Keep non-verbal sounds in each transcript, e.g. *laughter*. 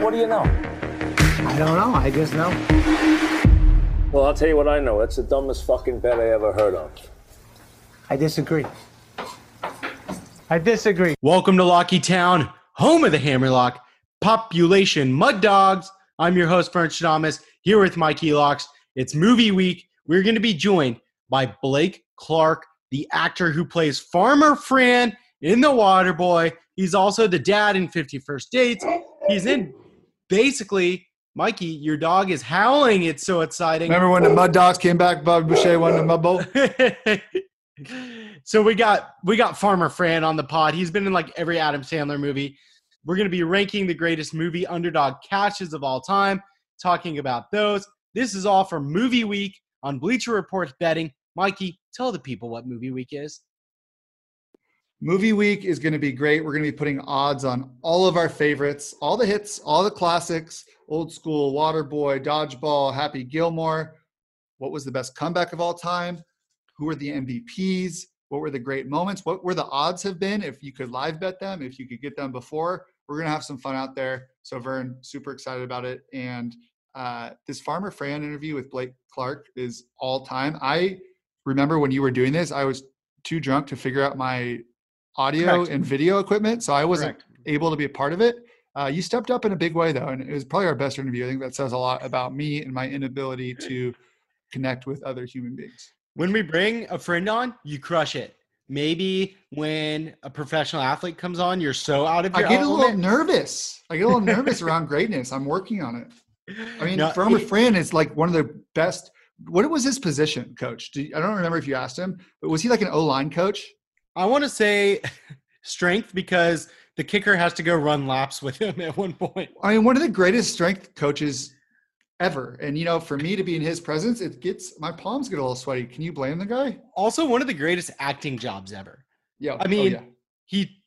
What do you know? I don't know. I just know. Well, I'll tell you what I know. It's the dumbest fucking bet I ever heard of. I disagree. I disagree. Welcome to Locky Town, home of the Hammerlock population mud dogs. I'm your host, Vern Shadamas, here with Mikey Locks. It's movie week. We're going to be joined by Blake Clark, the actor who plays Farmer Fran in The Waterboy. He's also the dad in 50 First Dates. He's in basically, Mikey, your dog is howling. It's so exciting. Remember when the Mud Dogs came back? Bob Boucher won the Mud Bowl. *laughs* so we got we got Farmer Fran on the pod. He's been in like every Adam Sandler movie. We're going to be ranking the greatest movie underdog catches of all time, talking about those. This is all for Movie Week on Bleacher Report's betting. Mikey, tell the people what Movie Week is. Movie week is going to be great. We're going to be putting odds on all of our favorites, all the hits, all the classics, old school, Waterboy, Dodgeball, Happy Gilmore. What was the best comeback of all time? Who were the MVPs? What were the great moments? What were the odds have been if you could live bet them, if you could get them before? We're going to have some fun out there. So, Vern, super excited about it. And uh, this Farmer Fran interview with Blake Clark is all time. I remember when you were doing this, I was too drunk to figure out my audio Correct. and video equipment, so I wasn't Correct. able to be a part of it. Uh, you stepped up in a big way, though, and it was probably our best interview. I think that says a lot about me and my inability to connect with other human beings. When we bring a friend on, you crush it. Maybe when a professional athlete comes on, you're so out of I your get a little nervous. I get a little *laughs* nervous around greatness. I'm working on it. I mean, No, Farmer it- Fran is like one of the best. What was his position, coach? Do you- I don't remember if you asked him, but was he like an O line coach? I want to say *laughs* strength because the kicker has to go run laps with him *laughs* at one point. I mean, one of the greatest strength coaches ever. And you know, for me to be in his presence, it gets my palms get a little sweaty. Can you blame the guy? Also, one of the greatest acting jobs ever. Yeah. I oh, mean, yeah. he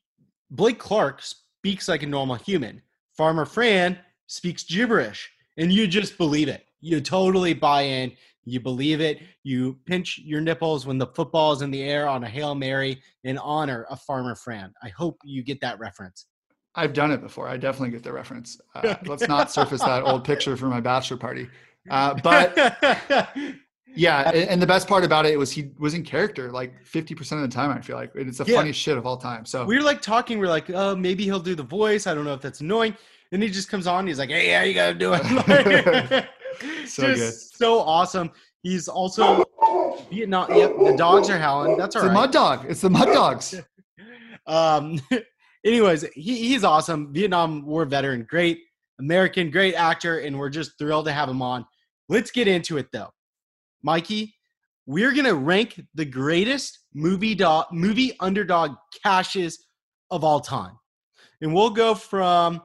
Blake Clark speaks like a normal human. Farmer Fran speaks gibberish, and you just believe it. You totally buy in. You believe it. You pinch your nipples when the football is in the air on a hail mary in honor of Farmer Fran. I hope you get that reference. I've done it before. I definitely get the reference. Uh, *laughs* let's not surface that old picture from my bachelor party. Uh, but *laughs* yeah, and, and the best part about it was he was in character like 50% of the time, I feel like. It's the Yeah. funniest shit of all time. So we were like talking. We are like, oh, maybe he'll do the voice. I don't know if that's annoying. And he just comes on. He's like, hey, how you gotta do it? *laughs* So just good. so awesome. He's also Vietnam. Yep, the dogs are howling. That's all it's the right. mud dog. It's the mud dogs. *laughs* Um, *laughs* anyways, he, he's awesome. Vietnam War veteran, great American, great actor, and we're just thrilled to have him on. Let's get into it though, Mikey. We're gonna rank the greatest movie dog, movie underdog caches of all time, and we'll go from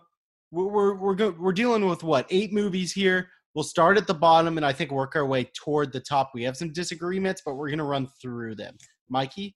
we're we're we're, go, we're dealing with what eight movies here. We'll start at the bottom and I think work our way toward the top. We have some disagreements, but we're gonna run through them. Mikey,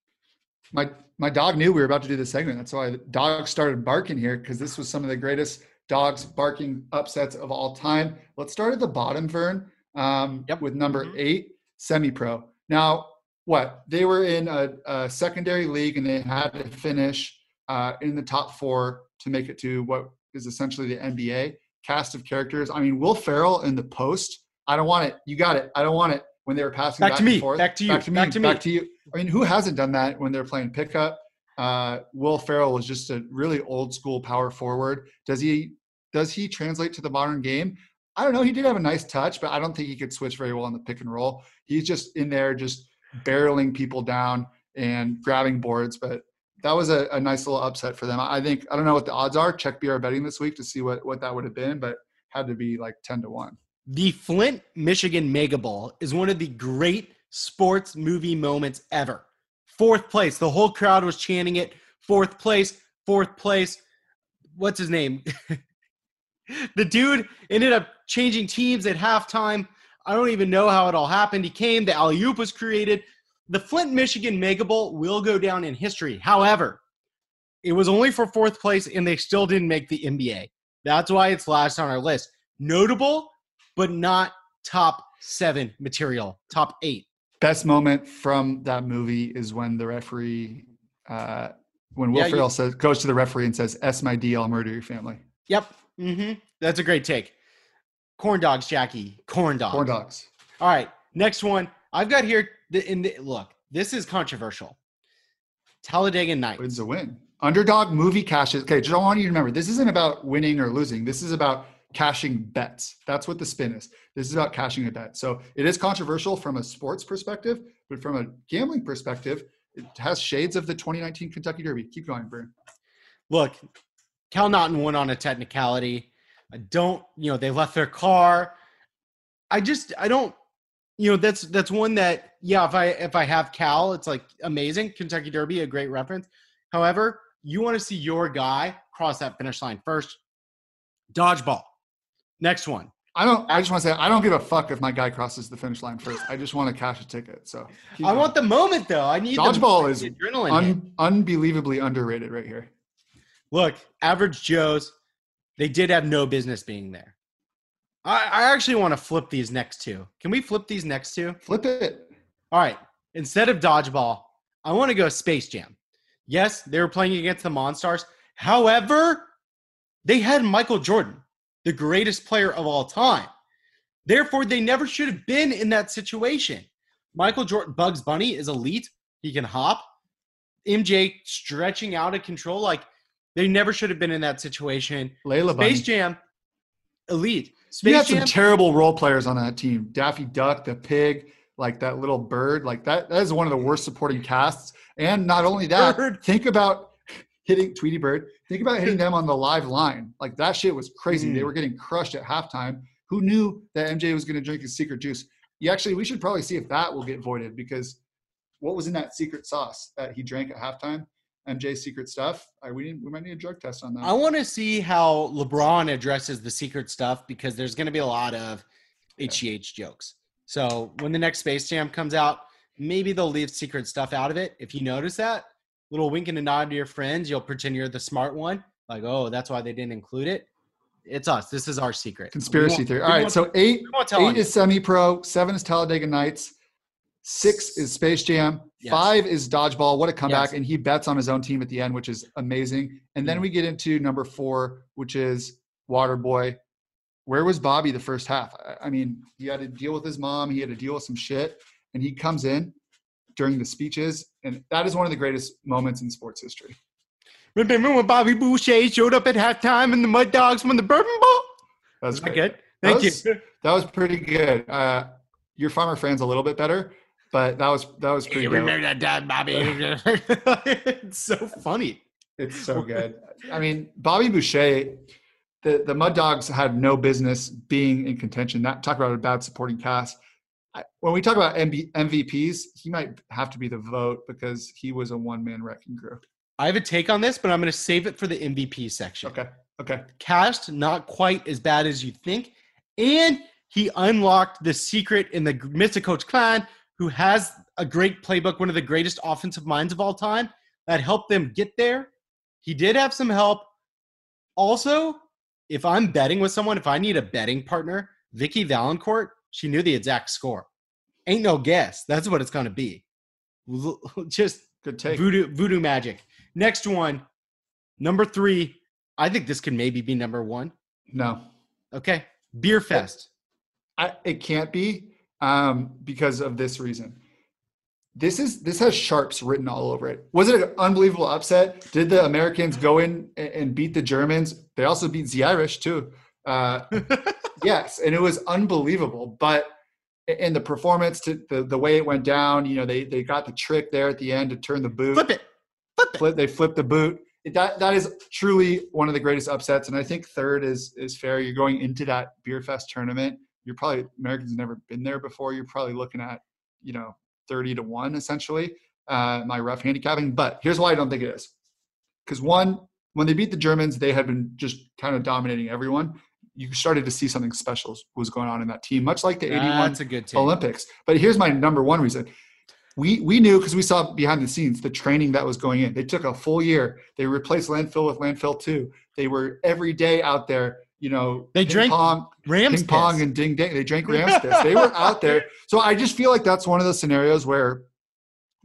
my my dog knew we were about to do this segment. That's why the dog started barking here because this was some of the greatest dogs barking upsets of all time. Let's start at the bottom, Vern, um, Yep. with number Mhm. eight, semi-pro. Now, what they were in a, a secondary league and they had to finish uh, in the top four to make it to what is essentially the NBA cast of characters. I mean, Will Ferrell in the post. I don't want it. You got it. I don't want it. When they were passing Back back, to me. and forth. Back to you. Back to me. Back to me. Back to you. I mean, who hasn't done that when they're playing pickup? Uh, Will Ferrell was just a really old school power forward. Does he does he translate to the modern game? I don't know. He did have a nice touch, but I don't think he could switch very well on the pick and roll. He's just in there, just barreling people down and grabbing boards. But that was a, a nice little upset for them. I think I don't know what the odds are. Check BR betting this week to see what what that would have been, but had to be like ten to one. The Flint, Michigan Mega Bowl is one of the great sports movie moments ever. Fourth place. The whole crowd was chanting it. Fourth place, fourth place. What's his name? *laughs* the dude ended up changing teams at halftime. I don't even know how it all happened. He came, the alley oop was created. The Flint, Michigan Mega Bowl will go down in history. However, it was only for fourth place and they still didn't make the NBA. That's why it's last on our list. Notable, but not top seven material, top eight. Best moment from that movie is when the referee, uh, when Will Yeah, you- Ferrell says goes to the referee and says, "S my D, I'll murder your family." Yep. Mm-hmm. That's a great take. Corn dogs, Jackie. Corn dogs. Corn dogs. All right. Next one. I've got here. The, in the, look, this is controversial. Talladega Nights. Wins a win. Underdog movie cashes. Okay, just I want you to remember this isn't about winning or losing. This is about cashing bets. That's what the spin is. This is about cashing a bet. So it is controversial from a sports perspective, but from a gambling perspective, it has shades of the 2019 Kentucky Derby. Keep going, Brian. Look, Cal Naughton won on a technicality. I don't, you know, they left their car. I just, I don't, you know, that's that's one that, yeah, if I if I have Cal, it's like amazing. Kentucky Derby, a great reference. However, you want to see your guy cross that finish line first. Dodgeball. Next one. I don't. I just want to say I don't give a fuck if my guy crosses the finish line first. I just want to cash a ticket. So I going. want the moment though. I need dodgeball moment, is the adrenaline. un, unbelievably underrated right here. Look, average Joes, they did have no business being there. I, I actually want to flip these next two. Can we flip these next two? Flip it. All right. Instead of dodgeball, I want to go Space Jam. Yes, they were playing against the Monstars. However, they had Michael Jordan, the greatest player of all time. Therefore, they never should have been in that situation. Michael Jordan, Bugs Bunny is elite. He can hop. MJ stretching out of control. Like they never should have been in that situation. Lola Bunny. Space Jam, elite. You had Space some Jam, terrible role players on that team. Daffy Duck, the pig, like that little bird, like that. That is one of the worst supporting casts. And not only that, Bird. think about hitting Tweety Bird. Think about hitting *laughs* them on the live line. Like that shit was crazy. They Mm. were getting crushed at halftime. Who knew that MJ was going to drink his secret juice? You actually, we should probably see if that will get voided because what was in that secret sauce that he drank at halftime? MJ's secret stuff. I, we didn't, we might need a drug test on that. I want to see how LeBron addresses the secret stuff because there's going to be a lot of HGH jokes. So when the next Space Jam comes out, maybe they'll leave secret stuff out of it. If you notice that, little wink and a nod to your friends, you'll pretend you're the smart one. Like, oh, that's why they didn't include it. It's us. This is our secret. Conspiracy theory. All right, so eight we won't tell Eight is semi-pro. Seven is Talladega Nights. Six is Space Jam. Yes. Five is Dodgeball. What a comeback! Yes. And he bets on his own team at the end, which is amazing. And then Mhm. we get into number four, which is Waterboy. Where was Bobby the first half? I- mean, he had to deal with his mom. He had to deal with some shit, and he comes in during the speeches, and that is one of the greatest moments in sports history. Remember when Bobby Boucher showed up at halftime and the Mud Dogs won the Bourbon Bowl? That's that good? That Thank was- you. That was pretty good. Uh, your farmer friend's a little bit better, but that was that was pretty You good. remember that time, Bobby? *laughs* it's so funny. It's so good. I mean, Bobby Boucher, the, the Mud Dogs had no business being in contention. That talk about a bad supporting cast. I, when we talk about MB, MVPs, he might have to be the vote because he was a one man wrecking crew. I have a take on this, but I'm going to save it for the MVP section. Okay. Okay. Cast not quite as bad as you think, and he unlocked the secret in the Mr. Coach Klein, who has a great playbook, one of the greatest offensive minds of all time, that helped them get there. He did have some help. Also, if I'm betting with someone, if I need a betting partner, Vicki Vallencourt, she knew the exact score. Ain't no guess. That's what it's going to be. *laughs* Just Good take. voodoo voodoo magic. Next one, number three. I think this could maybe be number one. No, Okay, Beer Fest. I, it can't be um, because of this reason. This is this has sharps written all over it. Was it an unbelievable upset? Did the Americans go in and beat the Germans? They also beat the Irish too. Uh, *laughs* yes, and it was unbelievable. But in the performance, to the, the way it went down, you know, they they got the trick there at the end to turn the boot. Flip it. Flip it. Flip, they flipped the boot. That that is truly one of the greatest upsets, and I think third is is fair. You're going into that beer fest tournament. You're probably Americans never been there before. You're probably looking at you know thirty to one essentially. Uh, my rough handicapping, but here's why I don't think it is. Because one, when they beat the Germans, they had been just kind of dominating everyone. You started to see something special was going on in that team, much like the '81 That's a good take. Olympics. But here's my number one reason. We we knew because we saw behind the scenes the training that was going in. They took a full year. They replaced landfill with landfill two. They were every day out there. You know, They ping drank pong, Rams ping pong, piss. and ding ding. They drank Rams *laughs* piss. They were out there. So I just feel like that's one of those scenarios where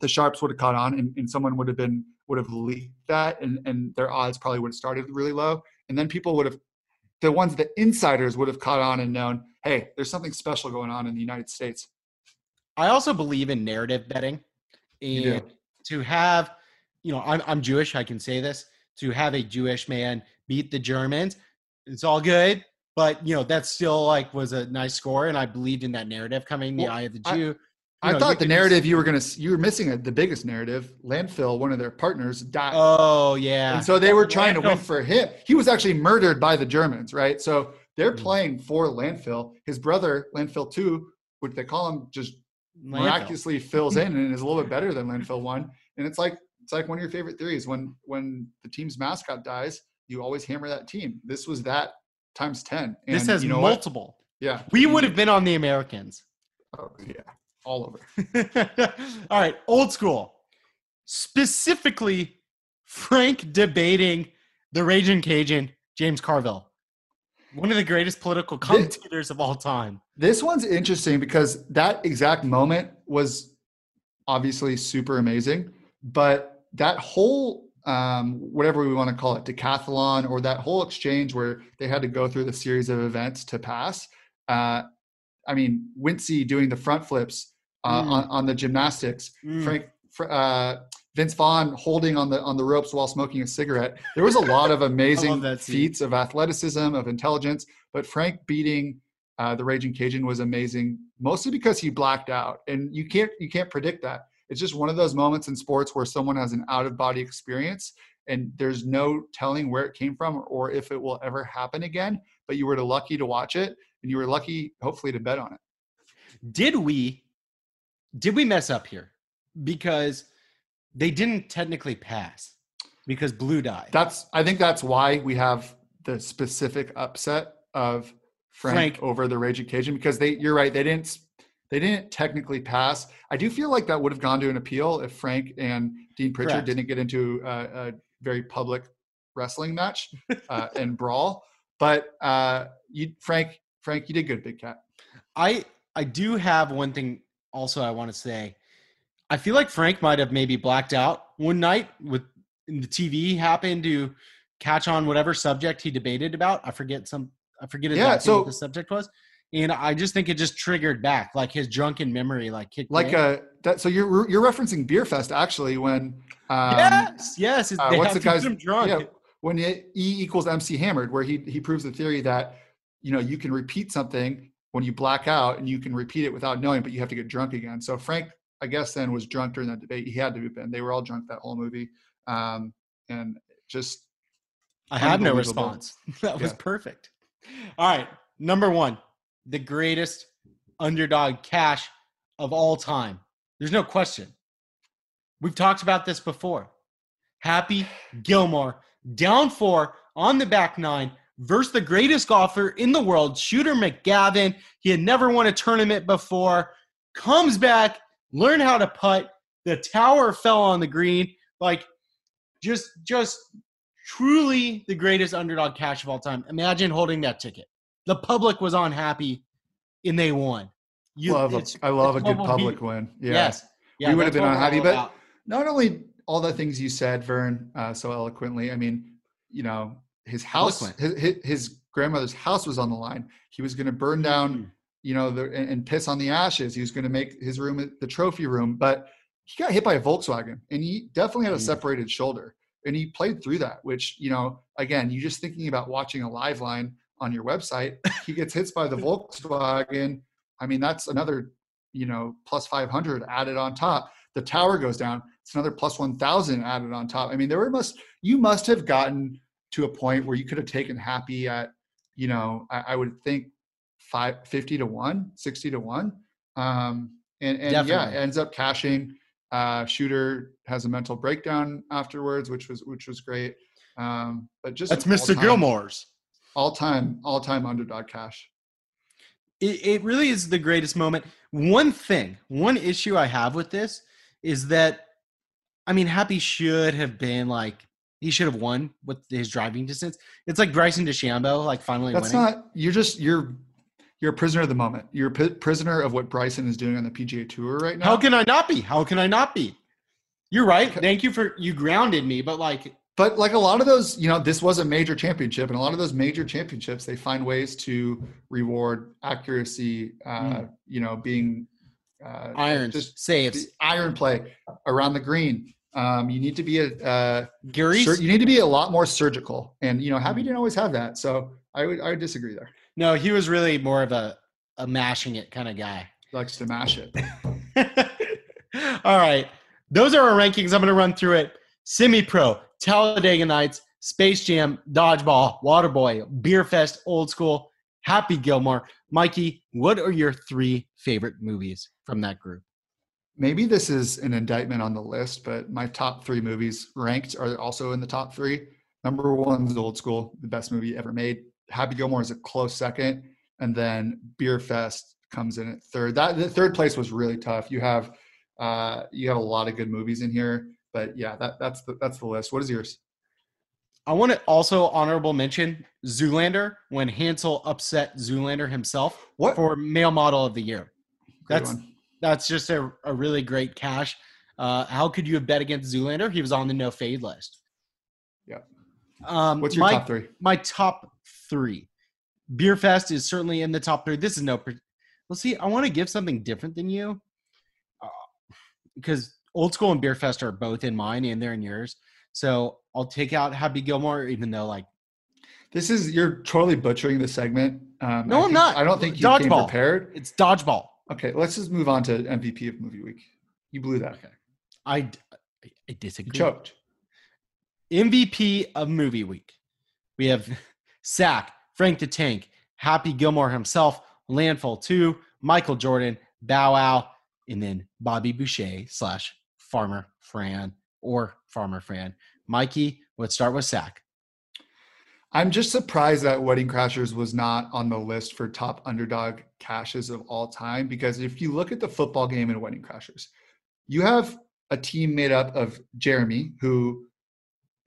the sharps would have caught on, and, and someone would have been would have leaked that, and and their odds probably would have started really low, and then people would have the ones the insiders would have caught on and known, hey, there's something special going on in the United States. I also believe in narrative betting, and to have, you know, I'm I'm Jewish. I can say this. To have a Jewish man beat the Germans, it's all good. But you know, that still like was a nice score, and I believed in that narrative coming the eye of the Jew. I You know, you thought the could just- narrative you were gonna you were missing it, the biggest narrative. Landfill, one of their partners, died. Oh yeah. And so they were trying to win for him. He was actually murdered by the Germans, right? So they're Mhm. playing for Landfill. His brother, Landfill 2, which they call him, just Landfill. miraculously fills in and is a little bit better than *laughs* Landfill 1. And it's like it's like one of your favorite theories. When when the team's mascot dies, you always hammer that team. This was that times 10. And This has you know what? multiple. Yeah. We would have been on the Americans. Oh, yeah. All over. *laughs* All right, old school. Specifically, Frank debating the Raging Cajun, James Carville, one of the greatest political commentators of all time. This one's interesting because that exact moment was obviously super amazing, but that whole um, whatever we want to call it, decathlon, or that whole exchange where they had to go through the series of events to pass. Uh, I mean, Wincy doing the front flips uh, Mm. on, on the gymnastics, Mm. Frank, Fr- uh, Vince Vaughn holding on the on the ropes while smoking a cigarette. There was a lot of *laughs* amazing feats of athleticism, of intelligence, but Frank beating uh, the Raging Cajun was amazing, mostly because he blacked out, and you can't you can't predict that. It's just one of those moments in sports where someone has an out of body experience, and there's no telling where it came from or if it will ever happen again. But you were lucky to watch it, and you were lucky, hopefully, to bet on it. Did we did we mess up here? Because they didn't technically pass because Blue died. That's I think that's why we have the specific upset of Frank, Frank. over the Raging Cajun because they you're right they didn't they didn't technically pass. I do feel like that would have gone to an appeal if Frank and Dean Pritchard Correct. didn't get into a, a very public wrestling match uh, and brawl. But uh, you Frank Frank you did good, Big Cat. I I do have one thing also I want to say. I feel like Frank might have maybe blacked out one night with the TV happened to catch on whatever subject he debated about. I forget some I forget Yeah, exactly so- what the subject was. And I just think it just triggered back, like his drunken memory, like kicked Like in. uh that so you're you're referencing Beer Fest actually when um, yes, yes. it's- uh, what's the guy's yeah when it, E equals MC hammered, where he he proves the theory that you know you can repeat something when you black out and you can repeat it without knowing, but you have to get drunk again. So Frank, I guess, then was drunk during that debate. He had to have been. They were all drunk that whole movie, um, and just I had no response. *laughs* That was Yeah. perfect. All right. Number one, the greatest underdog cash of all time. There's no question. We've talked about this before. Happy Gilmore down four on the back nine versus the greatest golfer in the world, Shooter McGavin. He had never won a tournament before. Comes back, learn how to putt. The tower fell on the green. Like, just, just truly the greatest underdog cash of all time. Imagine holding that ticket. The public was unhappy and they won. You, love. A, I love a good we- public win. Yeah. Yes. Yeah, We would have been unhappy, but- about. Not only all the things you said, Vern, uh, so eloquently. I mean, you know, his house, his, Eloquent. his his grandmother's house was on the line. He was going to burn down Mm. you know, the, and, and piss on the ashes. He was going to make his room the trophy room, but he got hit by a Volkswagen, and he definitely had a Mm. separated shoulder, and he played through that. Which you know, again, you just thinking about watching a live line on your website, he gets hit by the Volkswagen. I mean, that's another you know plus five hundred added on top. The tower goes down. It's another plus one thousand added on top. I mean, there were must you must have gotten to a point where you could have taken happy at you know I, I would think five, 50 to 1 60 to 1 um and, and yeah ends up cashing uh shooter has a mental breakdown afterwards which was which was great um but just That's Mr. all-time- all-time all-time underdog cash It, it really is the greatest moment. One thing, one issue I have with this is that, I mean, Happy should have been like, he should have won with his driving distance. It's like Bryson DeChambeau, like finally that's winning. not you're just you're you're a prisoner of the moment you're a p- prisoner of what bryson is doing on the pga tour right now How can I not be? How can I not be? You're right. Thank you for you grounded me, but like but like a lot of those, you know, this was a major championship, and a lot of those major championships, they find ways to reward accuracy. Uh, Mm. You know, being uh, Irons, just saves. iron play around the green. Um, you need to be a uh, Gary's sur- you need to be a lot more surgical, and you know, Happy didn't always have that. So I would I would disagree there. no, he was really more of a a mashing it kind of guy. He likes to mash it. *laughs* All right. Those are our rankings. I'm going to run through it. Semi Pro, Talladega Nights, Space Jam, Dodgeball, Waterboy, Beer Fest, Old School, Happy Gilmore. Mikey, what are your three favorite movies from that group? Maybe this is an indictment on the list, but my top three movies ranked are also in the top three. Number one is Old School, the best movie ever made. Happy Gilmore is a close second, and then Beer Fest comes in at third. That the third place was really tough. You have uh, you have a lot of good movies in here, but yeah, that that's the that's the list. What is yours? I want to also honorable mention Zoolander when Hansel upset Zoolander himself What for male model of the year. Great That's one. that's just a, a really great cash. Uh, how could you have bet against Zoolander? He was on the no fade list. Yeah. Um, What's your my, top three? My top three. Beer Fest is certainly in the top three. This is no. Well, see, I want to give something different than you, uh, because Old School and Beer Fest are both in mine and they're in yours. So I'll take out Happy Gilmore, even though like This is you're totally butchering the segment. Um, No, I I'm think- not. I don't think you came prepared. it's dodgeball. Okay, let's just move on to MVP of movie week. You blew that. Okay. I, I You disagree. choked. MVP of movie week. We have *laughs* Sack, Frank the Tank, Happy Gilmore himself, Landfill 2, Michael Jordan, Bow Wow, and then Bobby Boucher slash Farmer Fran or Farmer Fran. Mikey, let's start with Sack. I'm just surprised that Wedding Crashers was not on the list for top underdog caches of all time because if you look at the football game in Wedding Crashers, you have a team made up of Jeremy, who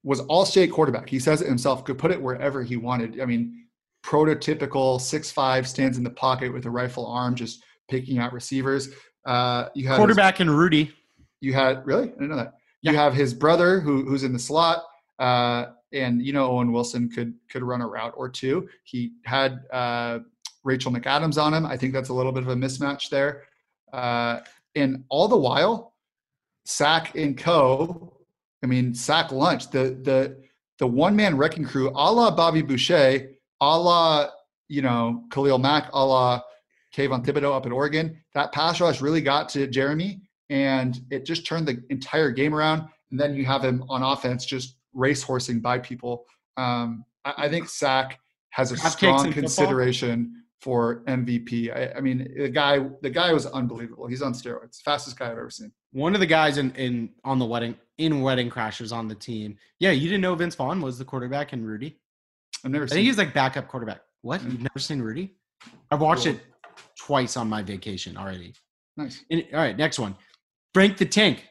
was all state quarterback. He says it himself, could put it wherever he wanted. I mean, prototypical six five stands in the pocket with a rifle arm, just picking out receivers. Uh, you his- Quarterback and Rudy. You had really? I didn't know that. You Yeah. have his brother who who's in the slot, uh, and you know Owen Wilson could could run a route or two. He had uh, Rachel McAdams on him. I think that's a little bit of a mismatch there. Uh, and all the while, Sack and Co. I mean, Sack Lodge the the the one man wrecking crew, a la Bobby Boucher, a la you know Khalil Mack, a la Kayvon Thibodeaux up in Oregon. That pass rush really got to Jeremy and it just turned the entire game around. And then you have him on offense just racehorsing by people. Um, I, I think Sack has a in strong football? consideration for MVP. I, I mean, the guy the guy was unbelievable. He's on steroids, fastest guy I've ever seen. One of the guys in, in on the wedding in Wedding Crashers on the team. Yeah, you didn't know Vince Vaughn was the quarterback and Rudy. I've never I think he's like backup quarterback. What? Mm. You've never seen Rudy? I've watched Cool. it twice on my vacation already. nice. And- all right, next one. Frank the Tank.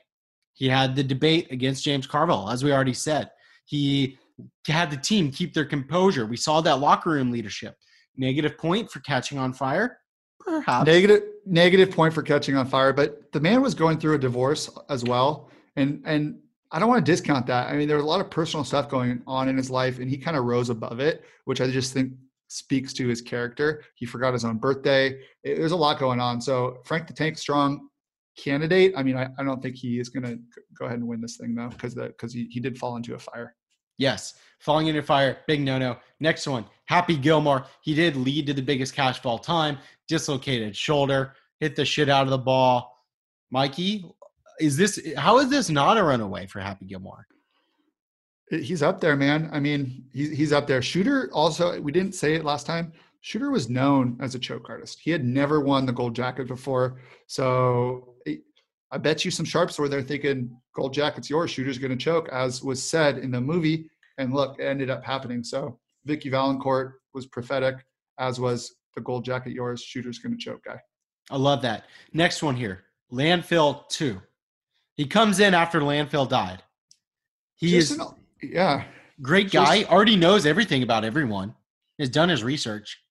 He had the debate against James Carville, as we already said. He had the team keep their composure. We saw that locker room leadership. Negative point for catching on fire? Perhaps. Negative negative point for catching on fire, but the man was going through a divorce as well, and and I don't want to discount that. I mean, there was a lot of personal stuff going on in his life, and he kind of rose above it, which I just think speaks to his character. He forgot his own birthday. There's a lot going on. So Frank the Tank, strong candidate. I mean, I, I don't think he is going to go ahead and win this thing though, because because he, he did fall into a fire. Yes. Falling into a fire, big no no. Next one, Happy Gilmore. He did lead to the biggest cash of all time. Dislocated shoulder, hit the shit out of the ball. Mikey, is this how is this not a runaway for Happy Gilmore? He's up there, man. I mean, he's he's up there. Shooter also, we didn't say it last time. Shooter was known as a choke artist. He had never won the gold jacket before. So I bet you some sharps were there thinking gold jacket's yours. Shooter's going to choke, as was said in the movie. And look, it ended up happening. So Vicki Vallencourt was prophetic, as was the gold jacket yours. Shooter's going to choke guy. I love that. Next one here, Landfill 2. He comes in after Landfill died. He Just is an- yeah. great just- guy, already knows everything about everyone. Has done his research.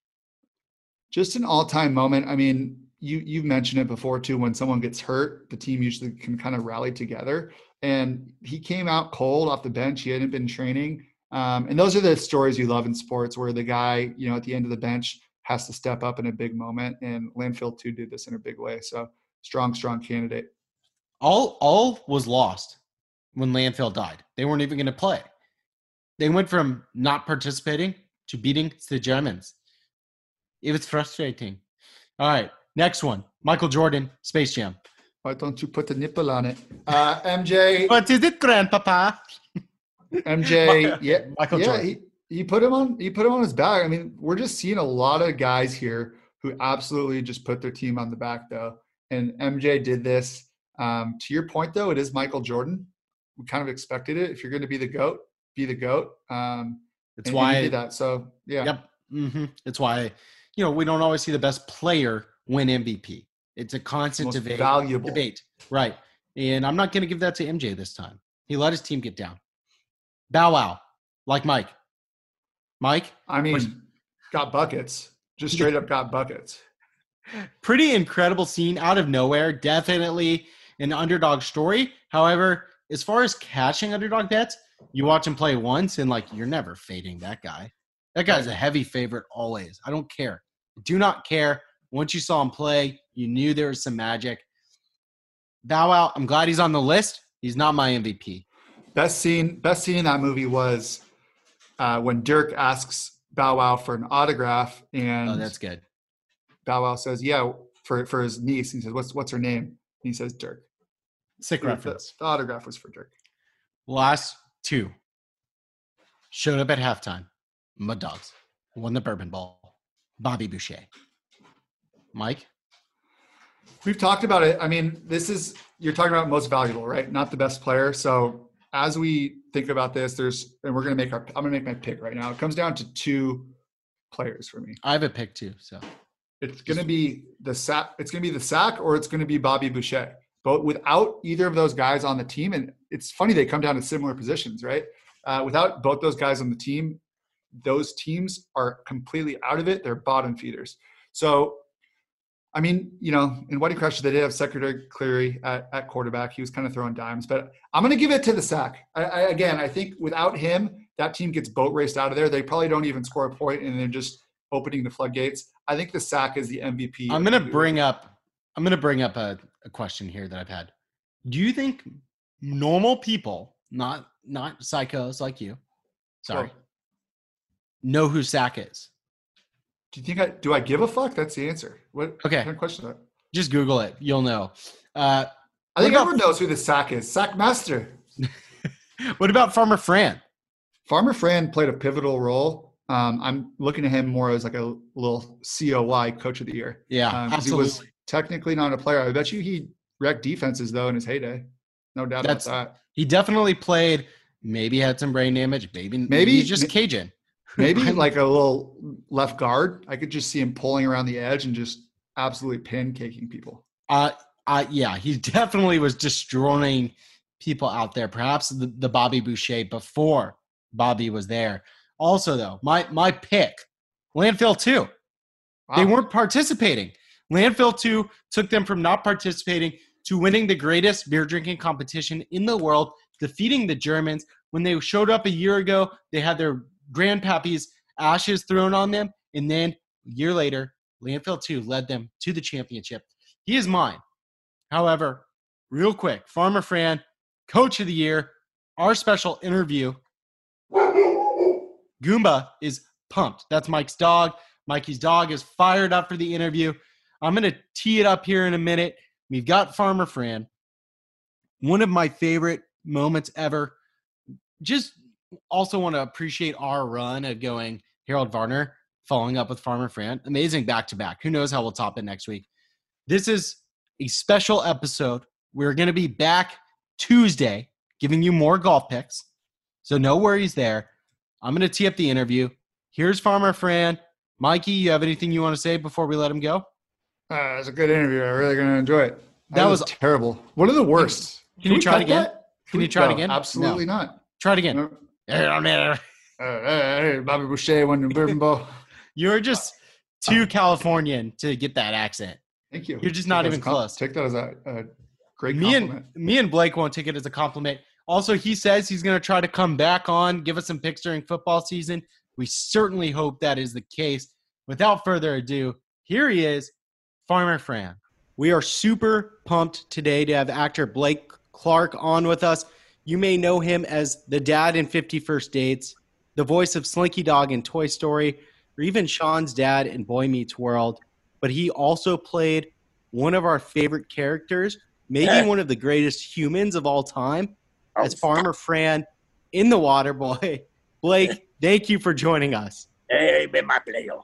just an all-time moment. I mean, you you've mentioned it before too. When someone gets hurt, the team usually can kind of rally together. and he came out cold off the bench. He hadn't been training. Um, and those are the stories you love in sports where the guy, you know, at the end of the bench has to step up in a big moment. And Landfill too did this in a big way. So strong, strong candidate. All all was lost when Landfill died. They weren't even going to play. They went from not participating to beating the Germans. It was frustrating. All right, next one. Michael Jordan, Space Jam. Why don't you put the nipple on it? Uh, MJ, *laughs* What is it, Grandpapa? *laughs* MJ, yeah, Michael yeah, Jordan. he, he put him on. He put him on his back. I mean, we're just seeing a lot of guys here who absolutely just put their team on the back, though. And MJ did this. Um, to your point, though, it is Michael Jordan. We kind of expected it. If you're going to be the goat, be the goat. Um, It's why he did that. So yeah, Yep. hmm It's why you know we don't always see the best player win MVP. It's a constant most debate. valuable. Debate, right? And I'm not going to give that to MJ this time. He let his team get down. Bow wow, like Mike. Mike, I mean, got buckets. Just straight up got buckets. pretty incredible scene out of nowhere. Definitely an underdog story. However, as far as catching underdog bets, you watch him play once and like you're never fading that guy. That guy's a heavy favorite always. I don't care. Do not care. Once you saw him play, you knew there was some magic. Bow Wow, I'm glad he's on the list. He's not my MVP. Best scene, best scene in that movie was uh, when Dirk asks Bow Wow for an autograph, and Oh, that's good. Bow Wow says, "Yeah, for for his niece." He says, "What's what's her name?" And he says, "Dirk." Sick The- reference. The, autograph was for Dirk. Last two showed up at halftime. Mud Dogs won the Bourbon Bowl. Bobby Boucher. Mike, We've talked about it. I mean, this is you're talking about most valuable, right? Not the best player. So as we think about this, there's and we're gonna make our. I'm gonna make my pick right now. It comes down to two players for me. I have a pick too. So It's going to be the sack. It's going to be the sack, or it's going to be Bobby Boucher. But without either of those guys on the team, and it's funny they come down to similar positions, right? Uh, without both those guys on the team, those teams are completely out of it. They're bottom feeders. So, I mean, you know, in Whitey Crush, they did have Secretary Cleary at, at quarterback. He was kind of throwing dimes, but I'm going to give it to the sack. I, I, again, I think without him, that team gets boat raced out of there. They probably don't even score a point, and they're just opening the floodgates. I think the sack is the MVP. I'm gonna bring up I'm gonna bring up a, a question here that I've had. Do you think normal people, not not psychos like you, sorry, Well, know who Sack is? Do you think I do? I give a fuck? That's the answer. What Okay. kind of question that? Just Google it. You'll know. Uh, I think about- everyone knows who the sack is. Sack master. *laughs* what about Farmer Fran? Farmer Fran played a pivotal role. Um, I'm looking at him more as like a little COY coach of the year. Yeah, Um, absolutely. He was technically not a player. I bet you he wrecked defenses though in his heyday. No doubt That's- about that. he definitely played. Maybe had some brain damage. Maybe maybe, Maybe- he's just Cajun. *laughs* Maybe like a little left guard. I could just see him pulling around the edge and just absolutely pancaking people. Uh, uh, yeah, he definitely was destroying people out there. Perhaps the, the Bobby Boucher before Bobby was there. Also, though, my my pick, Landfill two. They weren't participating. Landfill two took them from not participating to winning the greatest beer drinking competition in the world, defeating the Germans. When they showed up a year ago, they had their grandpappy's ashes thrown on them, and then a year later, Landfill two led them to the championship. He is mine. However, real quick, Farmer Fran, Coach of the Year, our special interview. Goomba is pumped. That's Mike's dog. Mikey's dog is fired up for the interview. I'm going to tee it up here in a minute. We've got Farmer Fran. One of my favorite moments ever. Just also want to appreciate our run of going Harold Varner, following up with Farmer Fran. Amazing back to back. Who knows how we'll top it next week? This is a special episode. We're going to be back Tuesday giving you more golf picks. So no worries there. I'm going to tee up the interview. Here's Farmer Fran. Mikey, you have anything you want to say before we let him go? Uh, it was a good interview. I'm really going to enjoy it. That was- terrible. One of the worst? Can you try it again? that? Can you try it again? Absolutely not. Try it again. No. Uh, uh, Bobby Boucher won the Bourbon Bowl. *laughs* You're just too Californian to get that accent. Thank you. You're just Take not even com- close. Take that as a, a Great me compliment. and me and Blake won't take it as a compliment. Also, he says he's going to try to come back on, give us some picks during football season. We certainly hope that is the case. Without further ado, here he is, Farmer Fran. We are super pumped today to have actor Blake Clark on with us. You may know him as the dad in 50 First Dates, the voice of Slinky Dog in Toy Story, or even Sean's dad in Boy Meets World. But he also played one of our favorite characters, maybe one of the greatest humans of all time, as Farmer Fran in The Water Boy. *laughs* Blake, thank you for joining us. Hey, been my player.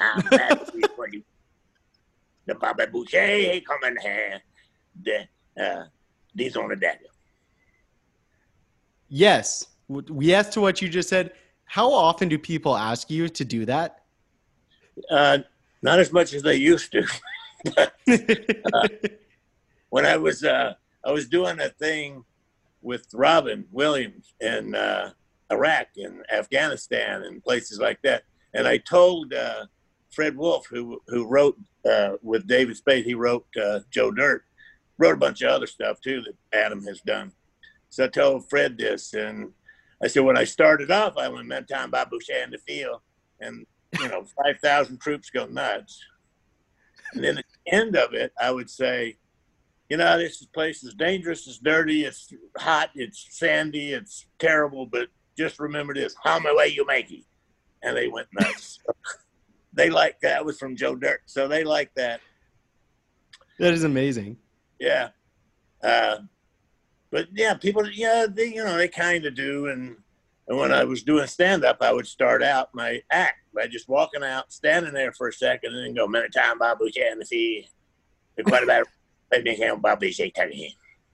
I'm glad to be for you. The Baba Boucher coming here. The uh these on the daddy. Yes, yes to what you just said. How often do people ask you to do that? Uh not as much as they used to. *laughs* when I was uh I was doing a thing with Robin Williams in uh Iraq and Afghanistan and places like that. And I told uh Fred Wolf, who who wrote uh, with David Spade, he wrote uh, Joe Dirt, wrote a bunch of other stuff too that Adam has done. So I told Fred this, and I said when I started off, I went met time by Boucher in the field, and you know *laughs* five thousand troops go nuts. And then at the end of it, I would say, you know, this place is dangerous, it's dirty, it's hot, it's sandy, it's terrible, but just remember this: how my way you make it. And they went nuts. *laughs* they like that was from Joe Dirt, so they like that. that is amazing. Yeah, uh, but yeah, people, yeah, they you know they kind of do. And and when I mm-hmm. was doing stand up, I would start out my act by just walking out, standing there for a second, and then go many time Babu and see quite about maybe him Babu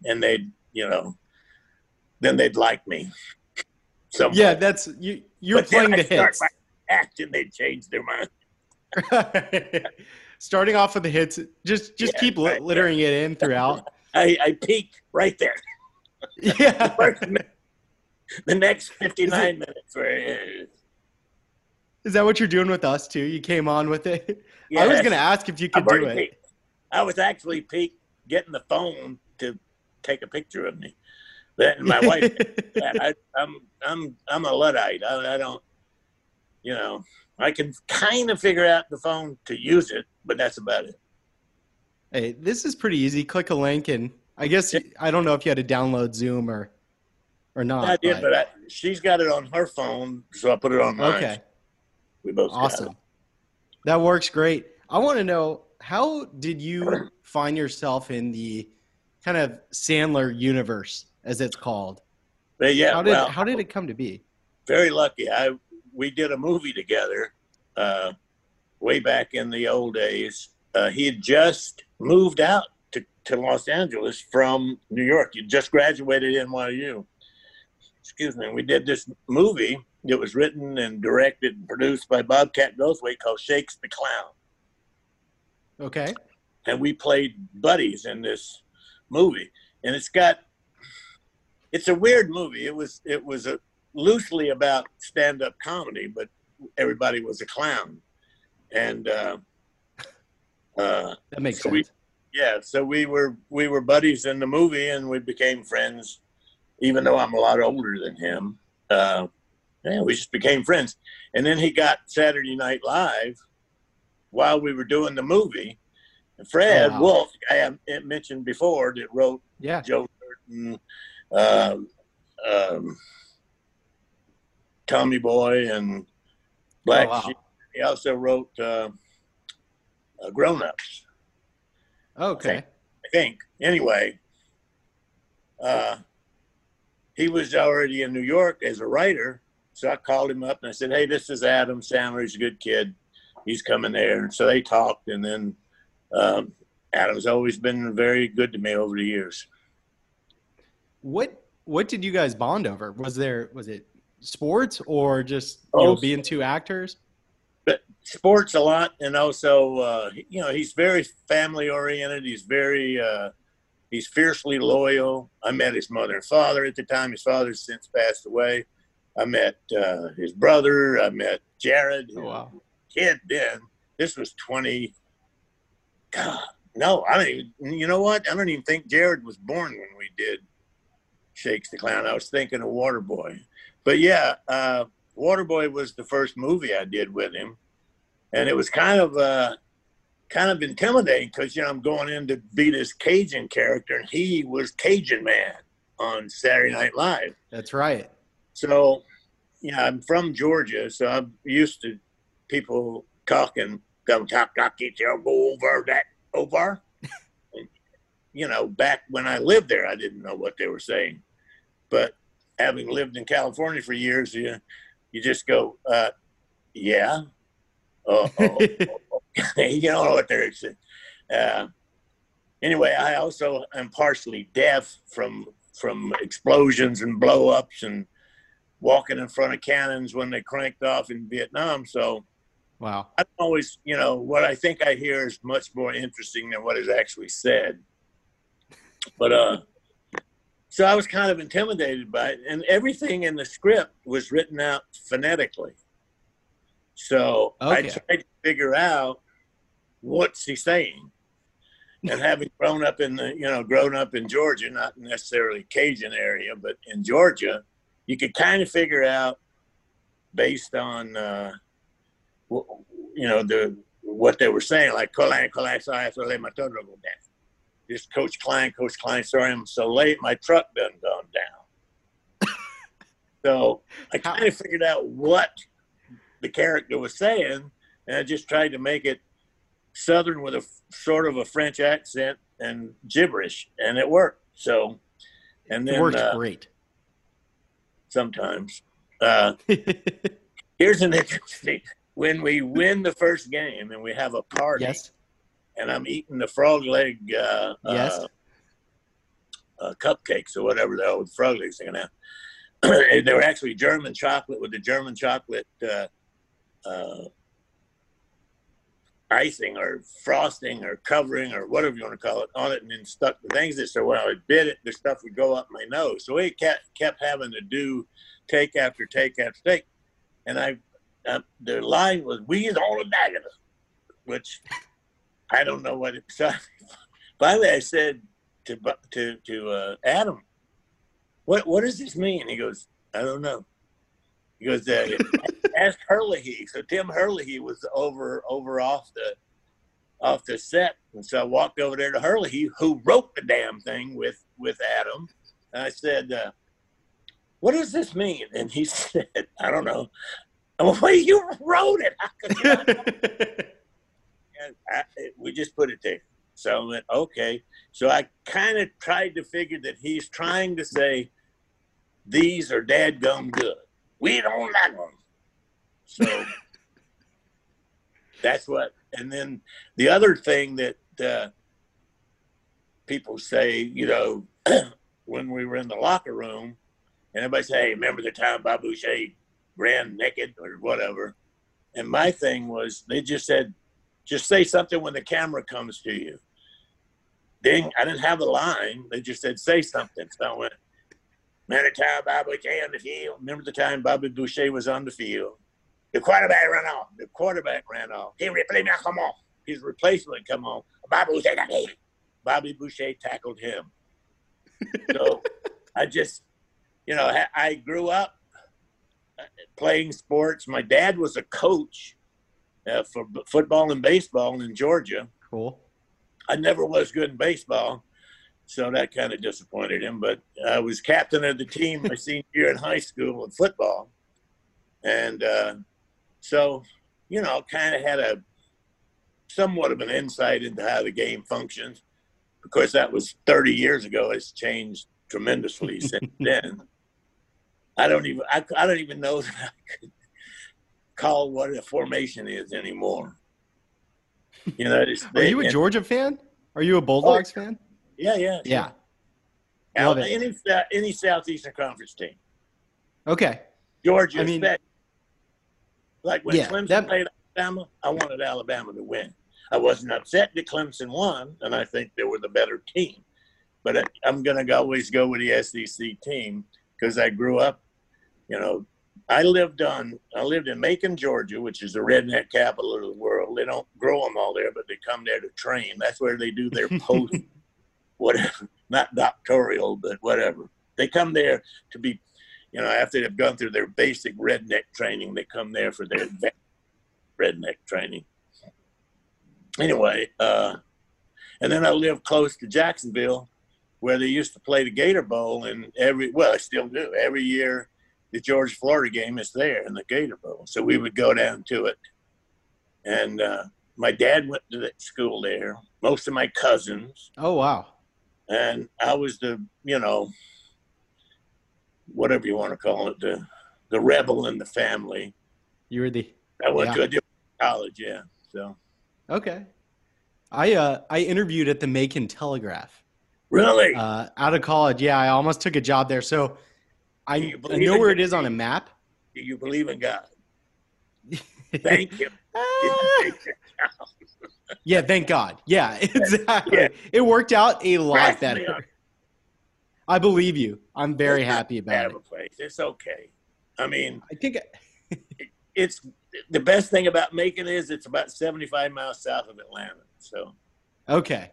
and they'd you know then they'd like me. So Yeah, that's you. You're playing the hits. act and they'd change their mind. *laughs* Starting off with the hits, just just Yeah, keep right, littering it in throughout. *laughs* I, I peaked right there. Yeah. *laughs* The next 59 minutes were Is that what you're doing with us too? You came on with it. I was going to ask if you could do it. peaked. I was actually peaked getting the phone to take a picture of me. Then my wife, *laughs* I, I'm I'm I'm a luddite. I, I don't, you know, I can kind of figure out the phone to use it, but that's about it. Hey, this is pretty easy. Click a link, and I guess I don't know if you had to download Zoom or or not. I did, but I, she's got it on her phone, so I put it on mine. okay, we both got it. awesome. That works great. I want to know how did you find yourself in the kind of Sandler universe, as it's called? But yeah, how did well, how did it come to be? very lucky. I we did a movie together uh, way back in the old days. Uh, he had just moved out to, Los Angeles from New York. You just graduated NYU. Excuse me. We did this movie. It was written and directed and produced by Bobcat Goldthwait called Shakes the Clown. Okay. and we played buddies in this movie and it's got it's a weird movie it was it was a loosely about stand-up comedy but everybody was a clown and uh uh That makes So sense. we- yeah so we were we were buddies in the movie and we became friends even though i'm a lot older than him uh yeah we just became friends and then he got saturday night live while we were doing the movie fred Oh, wow. wolf i mentioned before that wrote yeah. joe Burton, um, um, tommy boy and black Oh, wow. sheep he also wrote uh, uh, grown ups Okay. I think. Anyway, uh, he was already in New York as a writer, so I called him up and I said, "Hey, this is Adam Sandler. He's a good kid. He's coming there." And so they talked, and then um, Adam's always been very good to me over the years. What what did you guys bond over? Was there was it sports or just you know, being two actors? But sports a lot, and also, uh, you know, he's very family oriented. He's very uh, he's fiercely loyal. I met his mother and father at the time. His father's since passed away. I met uh, his brother. I met Jared, Oh, wow. kid then. This was 20, God, no, I don't even. You know what? I don't even think Jared was born when we did Shakes the Clown. I was thinking of Waterboy, but yeah, uh, Waterboy was the first movie I did with him, and it was kind of uh, kind of intimidating because you know I'm going in to be this Cajun character, and he was Cajun Man on Saturday Night Live. That's right. So, yeah, I'm from Georgia, so I'm used to people talking, come talk, talk, get your go over that over. *laughs* And, you know, back when I lived there, I didn't know what they were saying, but having lived in California for years, you you just go, uh, yeah, uh, oh, *laughs* *laughs* you don't know what they're saying. Uh, anyway, I also am partially deaf from from explosions and blow-ups and walking in front of cannons when they cranked off in Vietnam. So wow. I always, you know, what I think I hear is much more interesting than what is actually said. But uh, so I was kind of intimidated by it, and everything in the script was written out phonetically. So I tried to figure out what's he saying. And *laughs* having grown up in the, you know, grown up in Georgia, not necessarily Cajun area, but in Georgia, you could kind of figure out based on, uh, you know, the what they were saying, like Colan, Colan, sorry, I have to let my total go down. Just Coach Klein, Coach Klein, sorry I'm so late. My truck done gone down. *laughs* so I kind of figured out what the character was saying, and I just tried to make it southern with a sort of a French accent and gibberish, and it worked. So, and It then works uh, great. sometimes. Uh, *laughs* here's an *laughs* interesting: thing. when we win the first game and we have a party, yes. And I'm eating the frog leg uh, Yes. uh, uh, cupcakes or whatever the old frog legs thing *clears throat* now. and they were actually German chocolate with the German chocolate uh, uh, icing or frosting or covering or whatever you want to call it on it, and then stuck the things that so when I would bit it, the stuff would go up my nose. So we kept kept having to do take after take after take, and I uh, the line was "We is all a negative," which I don't know what it. So *laughs* finally, I said to to to uh, Adam, "What what does this mean?" He goes, "I don't know." He goes, uh, *laughs* "Ask Herlihy." So Tim Herlihy was over over off the off the set, and so I walked over there to Herlihy, who wrote the damn thing with with Adam, and I said, uh, "What does this mean?" And he *laughs* said, "I don't know." I'm well, you wrote it. How could you not and I, we just put it there. So I went, okay. So I kind of tried to figure that he's trying to say, these are dadgum good. We don't like them. So *laughs* that's what. And then the other thing that uh, people say, you know, *clears throat* when we were in the locker room, and everybody say, hey, remember the time Bob Boucher ran naked or whatever? And my thing was, they just said, just say something when the camera comes to you. Ding, I didn't have a line. They just said, say something. So I went, remember the time Bobby Boucher on the field? Remember the time Bobby Boucher was on the field? The quarterback ran off. The quarterback ran off. He replaced me, come on. His replacement come on. Bobby Boucher. Bobby Boucher tackled him. So I just, you know, I- grew up playing sports. My dad was a coach uh, for b- football and baseball in Georgia. cool. I never was good in baseball, so that kind of disappointed him. But I was captain of the team my *laughs* senior year in high school in football, and uh, so you know, kind of had a somewhat of an insight into how the game functions. Of course, that was 30 years ago. It's changed tremendously since *laughs* then. I don't even I, I don't even know *laughs* that I could call what a formation is anymore. You know, it's, Are you a Georgia fan? Are you a Bulldogs oh, fan? Yeah, yeah, Yeah. Al- Love. Any Sou- any Southeastern Conference team, Okay. Georgia, I mean- like when Yeah, Clemson that- played Alabama, I wanted Alabama to win. I wasn't upset that Clemson won, and I think they were the better team. But I, I'm going to always go with the SEC team because I grew up, you know, I lived on I lived in Macon, Georgia, which is the redneck capital of the world. They don't grow them all there, but they come there to train. That's where they do their *laughs* post, whatever, not doctoral, but whatever. They come there to be, you know, after they've gone through their basic redneck training, they come there for their redneck training. Anyway, uh, and then I lived close to Jacksonville, where they used to play the Gator Bowl, and every well, I still do every year the Georgia Florida game is there in the Gator Bowl. So we would go down to it. And uh, my dad went to that school there, most of my cousins. Oh wow. And I was the, you know, whatever you want to call it, the the rebel in the family. You were the I went Yeah. to a different college, yeah. So Okay. I uh I interviewed at the Macon Telegraph. really, Uh out of college. Yeah, I almost took a job there. So I, I know where it is on a map. do you believe in God? *laughs* Thank you. Ah. *laughs* yeah, thank God. Yeah, *laughs* exactly. Yeah. It worked out a lot me better. I believe you. I'm very It's happy about it. place. It's okay. I mean, I think it's the best thing about Macon is it's about 75 miles south of Atlanta. So okay.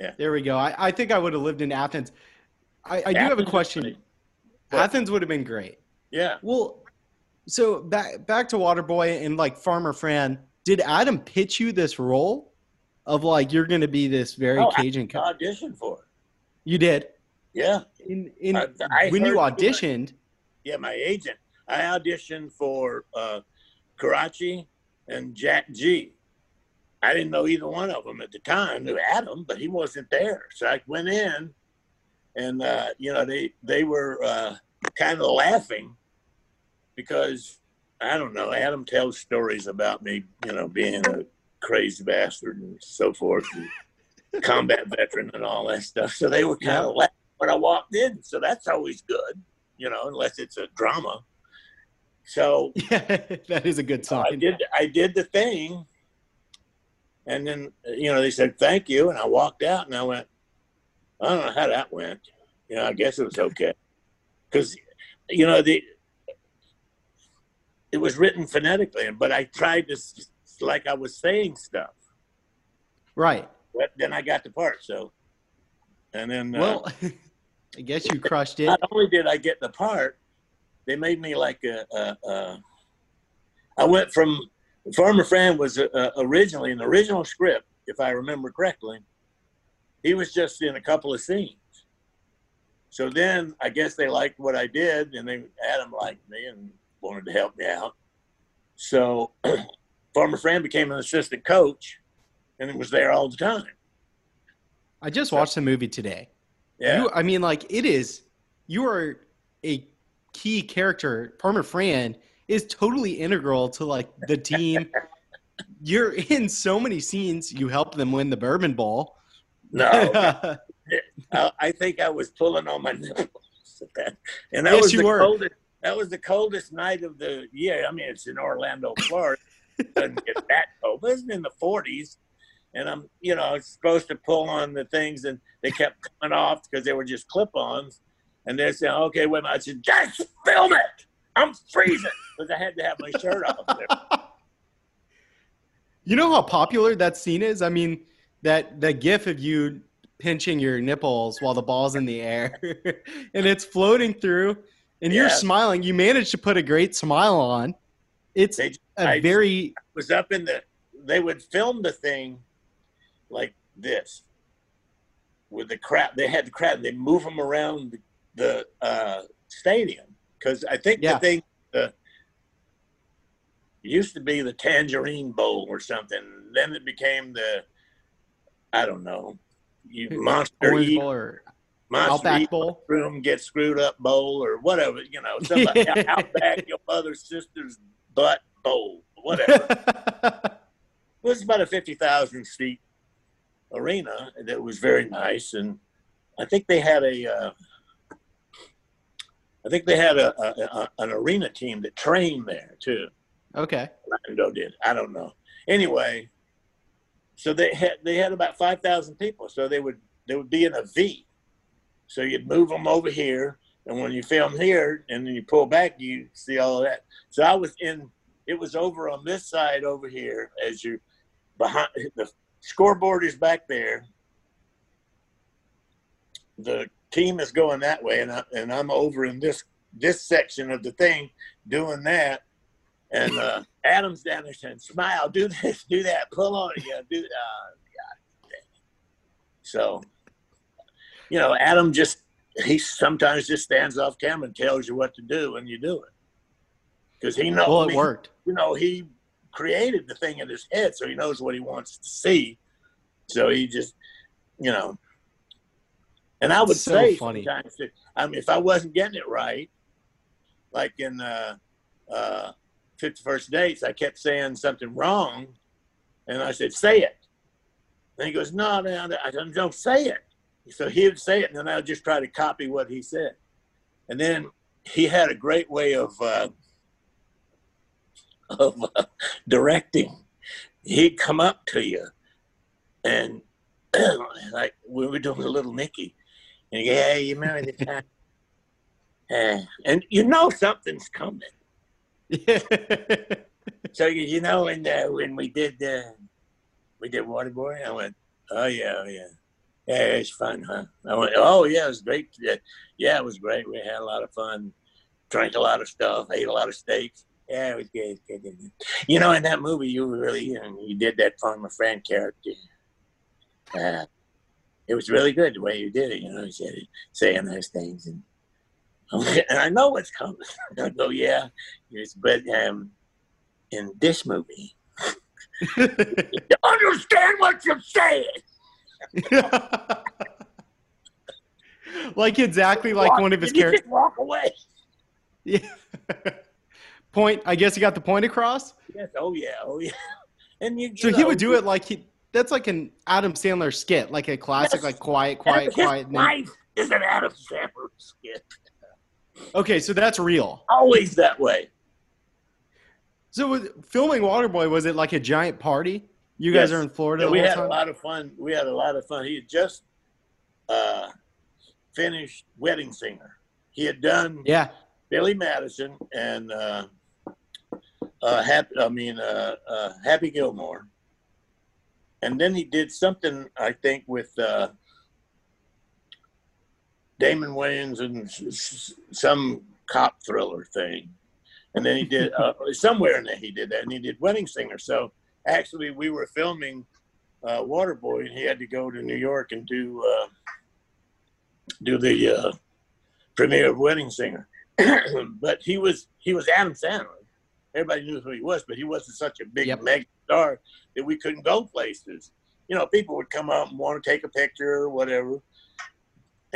Yeah. There we go. I, I think I would have lived in Athens. I, I do have a Athens question. What? Athens would have been great. yeah, Well, so back back to Waterboy and like Farmer Fran. Did Adam pitch you this role of like you're going to be this very Oh, I- Cajun? Co- audition for it. you did. Yeah, In in I- I when you auditioned, yeah. My agent. I auditioned for uh, Coraci and Jack G. I didn't know either one of them at the time. I Knew Adam, but he wasn't there. So I went in, and uh, you know they they were uh, kind of laughing because I don't know. Adam tells stories about me, you know, being a crazy bastard and so forth, and *laughs* combat veteran and all that stuff. So they were kind of laughing when I walked in. So that's always good, you know, unless it's a drama. So yeah, *laughs* that is a good so I sign. did I did the thing, and then you know they said thank you, and I walked out, and I went, I don't know how that went. You know, I guess it was okay, because you know the it was written phonetically, but I tried to like I was saying stuff. Right. But then I got the part, so and then uh, Well, *laughs* I guess you crushed it. not only did I get the part, they made me like a. a, a I went from Farmer Fran was uh, originally an original script, if I remember correctly. He was just in a couple of scenes. So then I guess they liked what I did, and they Adam liked me and wanted to help me out. So *clears throat* Farmer Fran became an assistant coach, and it was there all the time. I just watched the movie today. Yeah, You, I mean, like it is. You are a key character. Farmer Fran is totally integral to like the team. *laughs* You're in so many scenes. You help them win the Bourbon Bowl. No, *laughs* I, I think I was pulling on my nipples. at that. And that Yes, was the were. coldest. That was the coldest night of the year. I mean, it's in Orlando, Florida. It doesn't get *laughs* that cold. But it's in the 40s, and I'm, you know, supposed to pull on the things, and they kept coming off because they were just clip-ons. And they're saying, "Okay, wait a minute." I said, "Just film it. I'm freezing because I had to have my shirt off." There. *laughs* you know how popular that scene is? I mean, that the gif of you pinching your nipples while the ball's in the air *laughs* and it's floating through and you're smiling. You managed to put a great smile on. It's They a I- very was up in the they would film the thing like this with the crowd they had the crowd they move them around the, the uh, stadium because i think Yeah. the thing the used to be the tangerine bowl or something then it became the i don't know you monster Orange eat Bowl or monster Bowl. room get screwed up bowl or whatever you know *laughs* somebody outback your mother's sister's butt bowl whatever *laughs* it was about a 50,000 seat arena that was very nice. And I think they had a, uh, I think they had a, a, a an arena team that trained there too. okay. Orlando did. I don't know. Anyway, so they had they had about 5,000 people. So they would they would be in a V. So you'd move them over here, And when you film here and then you pull back, you see all of that. So I was in. It was over on this side over here as you behind the scoreboard is back there. The team is going that way, and I, and I'm over in this this section of the thing doing that. And uh, Adam's down there saying, "Smile, do this, do that, pull on it, yeah, do that." Uh, God. So, you know, Adam just he sometimes just stands off camera and tells you what to do, and you do it because he knows. Well, it he- worked. you know, he created the thing in his head, so he knows what he wants to see. So he just, you know, and I would So say funny. sometimes, that, I mean, if I wasn't getting it right, like in uh, uh, 50 First Dates, I kept saying something wrong, and I said, "Say it." And he goes, "No, no, no, I don't, don't say it." So he would say it, and then I would just try to copy what he said. And then he had a great way of. Uh, *laughs* of uh, directing. He'd come up to you and *clears throat* like we were doing a little Nicky, and go, hey, you remember the time? *laughs* And you know something's coming. So you know when uh, when we did uh, we did Waterboy, I went, oh yeah, oh yeah, yeah, it's fun, huh? I went, oh yeah, it was great. Yeah, it was great. We had a lot of fun, drank a lot of stuff, ate a lot of steaks. Yeah, it was good. was good, good. You know, in that movie, you really you, know, you did that Farmer Fran character. Uh, it was really good the way you did it. You know, you said saying those things, and and I know what's coming. *laughs* I go, yeah, yes, but um, in this movie, you *laughs* understand what you're saying. *laughs* like exactly like Walk- one of his characters. walk away. Yeah. point. I guess he got the point across. Yes. Oh yeah. Oh yeah. And you. So you he would do it like he. That's like an Adam Sandler skit, like a classic, like quiet, quiet, His quiet. then- life is an Adam Sandler skit. Okay, so that's real. Always that way. So with filming Waterboy, was it like a giant party? You guys Yes. are in Florida Yeah, we had a lot of fun. We had a lot of fun. He had just uh, finished Wedding Singer. He had done Yeah, Billy Madison and uh, uh, Happy, I mean uh, uh, Happy Gilmore, and then he did something I think with uh, Damon Wayans and some cop thriller thing, and then he did uh, *laughs* somewhere in there he did that, and he did Wedding Singer. So actually, we were filming uh, Waterboy, and he had to go to New York and do uh, do the uh, premiere of Wedding Singer. *clears throat* but he was he was Adam Sandler. Everybody knew who he was, but he wasn't such a big Yep. mega star that we couldn't go places. You know, people would come up and want to take a picture or whatever,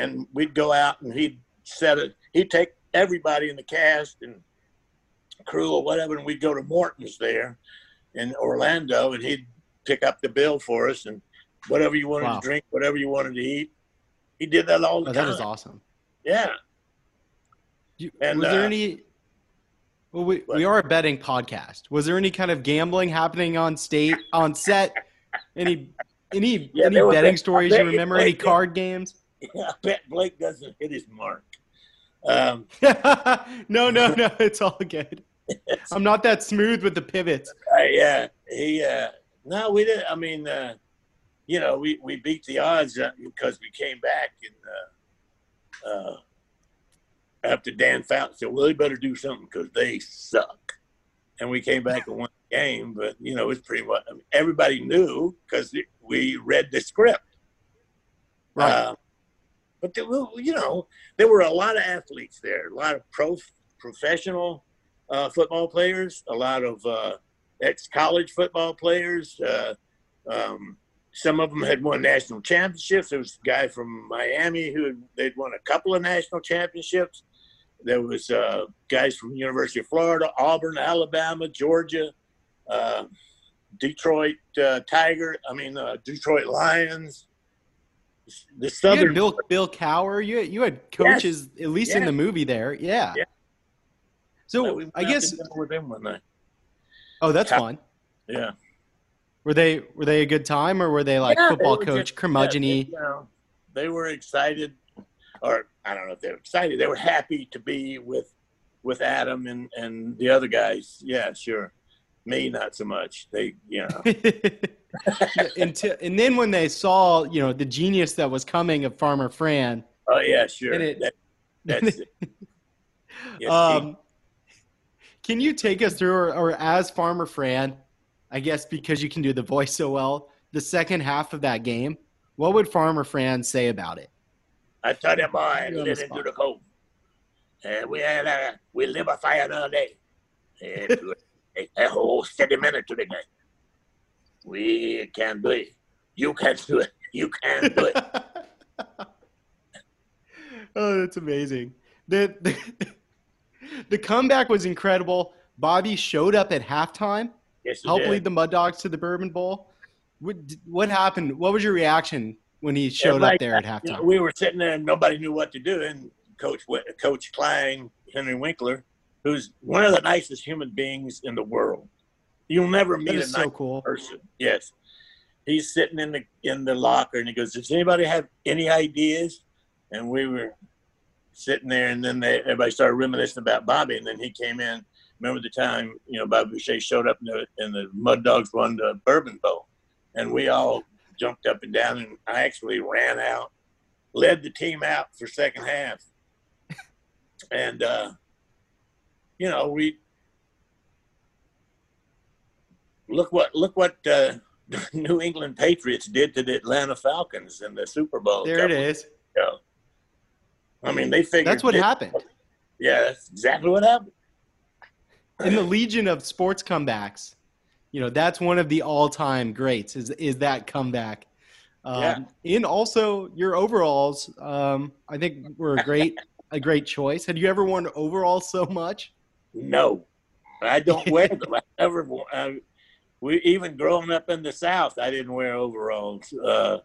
and we'd go out and he'd set it. He'd take everybody in the cast and crew or whatever, and we'd go to Morton's there in Orlando, and he'd pick up the bill for us and whatever you wanted Wow. to drink, whatever you wanted to eat. He did that all the oh, time. that is awesome. Yeah. You, And, was there uh, any? Well, we, we are a betting podcast. Was there any kind of gambling happening on state on set? Any any Yeah, any was betting stories you remember? Any card games? I bet Blake doesn't hit his mark. Um, *laughs* no, no, no. It's all good. *laughs* I'm not that smooth with the pivots. uh, yeah, he. Uh, no, we didn't. I mean, uh, you know, we, we beat the odds uh, because we came back and uh, uh, after Dan Fouts said, "Well, they better do something because they suck," and we came back and won the game. But you know, it's pretty much I mean, everybody knew because we read the script. Right. But there, you know, there were a lot of athletes there, a lot of pro professional uh, football players, a lot of uh, ex-college football players. Uh, um, some of them had won national championships. There was a guy from Miami who had, they'd won a couple of national championships. There was uh, guys from University of Florida, Auburn, Alabama, Georgia, uh, Detroit uh, Tiger. I mean, Detroit Lions. The You Southern Bill Bill Cowher. You you had coaches at least in the movie there. Yeah. Yeah. So went I guess. with them one night. Oh, that's Cow- fun. Yeah. Were they were they a good time or were they like Yeah, football were coach just- curmudgeon yeah, they, you know, they were excited, or I don't know if they were excited. They were happy to be with with Adam and and the other guys. Yeah, sure. Me, not so much. They, you know, *laughs* Until, and then when they saw, you know, the genius that was coming of Farmer Fran, oh yeah, sure. And it- That, that's it. *laughs* Yes, um, can you take us through, or, or as Farmer Fran, I guess because you can do the voice so well, the second half of that game? What would Farmer Fran say about it? I tell him on the lit the cove. And we had a, we live a fire another day. And a, whole steady minute to the game. We can do it. You can do it. You can do it. *laughs* oh, that's amazing. The, the the comeback was incredible. Bobby showed up at halftime, Yes, you helped did. lead the Mud Dogs to the Bourbon Bowl. What, what happened? What was your reaction when he showed up there at you know, halftime? we were sitting there and nobody knew what to do. And Coach Coach Klein, Henry Winkler, who's one of the nicest human beings in the world. You'll never meet a nice so cool. person. Yes. He's sitting in the in the locker and he goes, Does anybody have any ideas? And we were sitting there and then they, everybody started reminiscing about Bobby and then he came in. Remember the time, you know, Bobby Boucher showed up in the and the Mud Dogs won the Bourbon Bowl. And we all jumped up and down and I actually ran out, led the team out for second half. And uh, you know, we look what look what uh, *laughs* New England Patriots did to the Atlanta Falcons in the Super Bowl. There it ago. I mean, they figured That's what this- happened. Yeah, that's exactly what happened. in the legion of sports comebacks, you know, that's one of the all-time greats. Is is that comeback? Um, Yeah. And also your overalls, um, I think were a great a great choice. Had you ever worn overalls so much? No, *laughs* I don't wear them. I never. I, we even growing up in the South, I didn't wear overalls. Uh,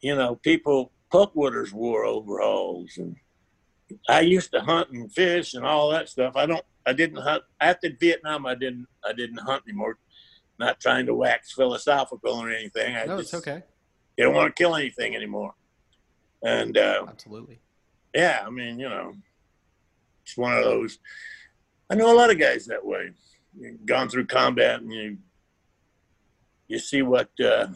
you know, people Puckwooders wore overalls, and I used to hunt and fish and all that stuff. I don't. I didn't hunt after Vietnam. I didn't. I didn't hunt anymore. Not trying to wax philosophical or anything. I No, just it's okay. didn't want to kill anything anymore. And uh, Absolutely. yeah, I mean, you know, it's one of those. I know a lot of guys that way. You've gone through combat and you you see what uh,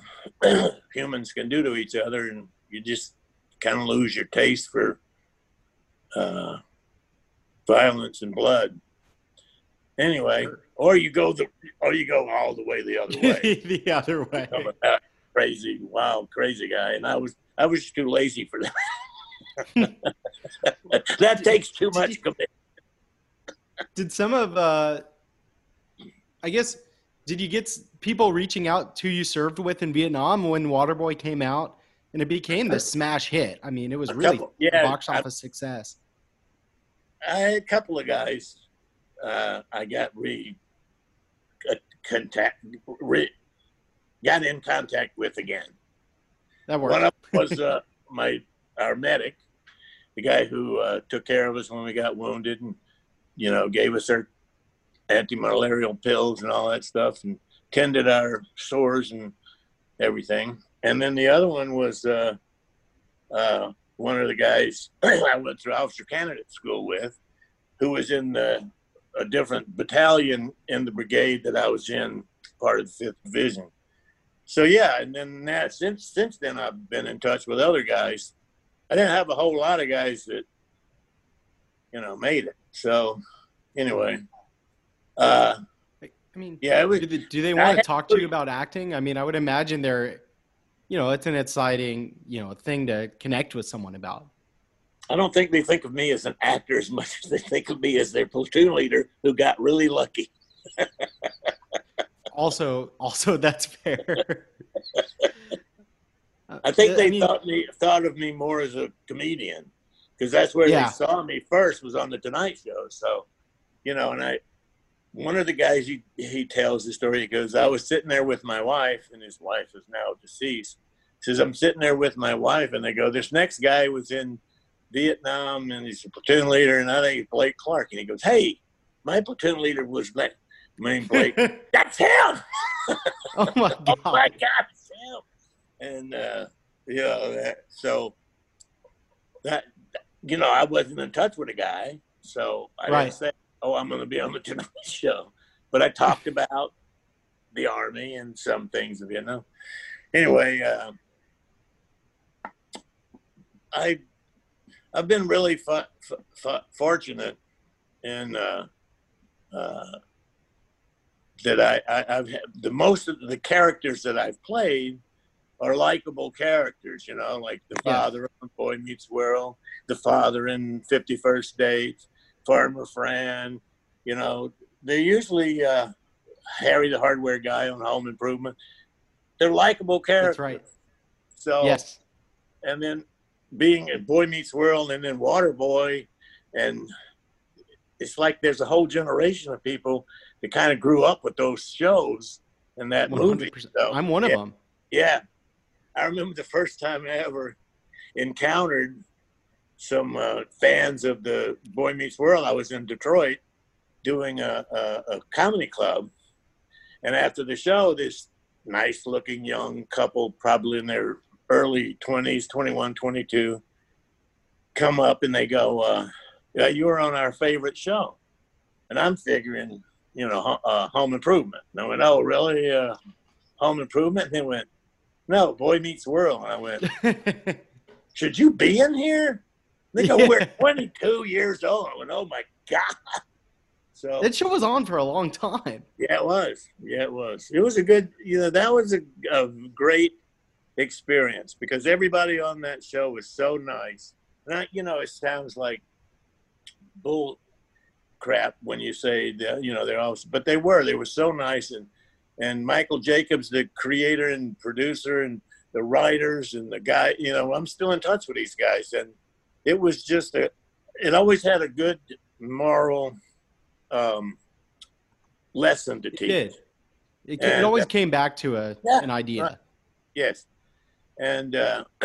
*clears throat* humans can do to each other, and you just kind of lose your taste for uh, violence and blood. Anyway, or you go the or you go all the way the other *laughs* way. the other way. Crazy, wild, crazy guy, and I was I was too lazy for that. *laughs* *laughs* that takes too much commitment. Did some of uh I guess did you get people reaching out to you served with in Vietnam when Waterboy came out and it became the smash hit? I mean, it was A really couple- a yeah, box I- office success. I had a couple of guys uh, I got re uh, contact re, got in contact with again. That One worked. of them was uh, my our medic, the guy who uh, took care of us when we got wounded, and you know gave us our anti-malarial pills and all that stuff, and tended our sores and everything. And then the other one was uh, uh, one of the guys *clears throat* I went through officer candidate school with, who was in the, a different battalion in the brigade that I was in, part of the Fifth Division. So yeah, and then that since since then I've been in touch with other guys. I didn't have a whole lot of guys that you know made it. So anyway, uh, I mean, yeah, was do they, do they I want to talk to you about acting? I mean, I would imagine they're you know, it's an exciting, you know, thing to connect with someone about. I don't think they think of me as an actor as much as they think of me as their platoon leader who got really lucky. *laughs* Also, also that's fair. *laughs* I think Uh, they mean, thought me thought of me more as a comedian because that's where Yeah. they saw me first was on the Tonight Show. So, you know, and I, one of the guys he he tells the story. He goes, "I was sitting there with my wife, and his wife is now deceased." He says, "I'm sitting there with my wife, and they go, this next guy was in Vietnam, and he's a platoon leader, and I think it's Blake Clark." And he goes, "Hey, my platoon leader was Blake. Name Blake. *laughs* That's him." oh my *laughs* oh god. my God, him. And uh, you know, that, so that you know, I wasn't in touch with a guy, so I Right. didn't say, "Oh, I'm going to be on the *laughs* Tonight Show," but I talked *laughs* about the army and some things of Vietnam. Anyway, uh, I I've been really fu- fu- fortunate in uh, uh, that I, I I've had the most of the characters that I've played are likable characters, you know, like the Yeah. father on Boy Meets World, the father in Fifty First Dates, Farmer Fran, you know, they're usually uh, Harry the hardware guy on Home Improvement. They're likable characters. That's right. So Yes. and then being a Boy Meets World and then Waterboy, and it's like there's a whole generation of people that kind of grew up with those shows and that movie. 100%. So, I'm one of yeah, them. Yeah, I remember the first time I ever encountered some uh, fans of the Boy Meets World. I was in Detroit doing a, a, a comedy club, and after the show, this nice-looking young couple, probably in their early 20s 21 22 come up and they go uh, yeah, you were on our favorite show. And i'm figuring you know uh, home improvement. And i went oh really? Uh, home improvement? And they went no boy meets world and i went *laughs* should you be in here they go we're 22 years old i went oh my god so that show was on for a long time. yeah, it was. Yeah, it was. It was a good, you know, that was a, a great experience because everybody on that show was so nice. And I, you know, it sounds like bull crap when you say that, you know, they're all, but they were. They were so nice. And, and Michael Jacobs, the creator and producer, and the writers, and the guy, you know, I'm still in touch with these guys. And it was just a, it always had a good moral um, lesson to It teach. did. It, ca- it always uh, came back to a Yeah, an idea. right. Yes. And uh, *clears throat*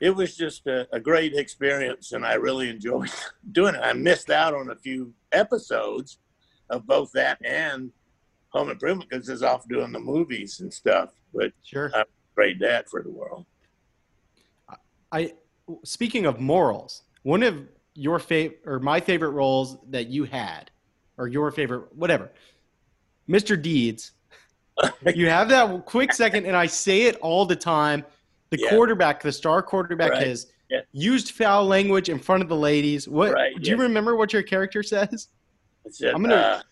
it was just a, a great experience, and I really enjoyed *laughs* doing it. I missed out on a few episodes of both that and Home Improvement because I was off doing the movies and stuff, but Sure. Uh, great dad for the world. I speaking of morals, one of your favorite or my favorite roles that you had, or your favorite whatever, Mr. Deeds. *laughs* you have that quick second, and I say it all the time. The Yeah. quarterback, the star quarterback, Right. has Yeah. used foul language in front of the ladies. What Right, do you remember? What your character says? Said, I'm gonna- uh,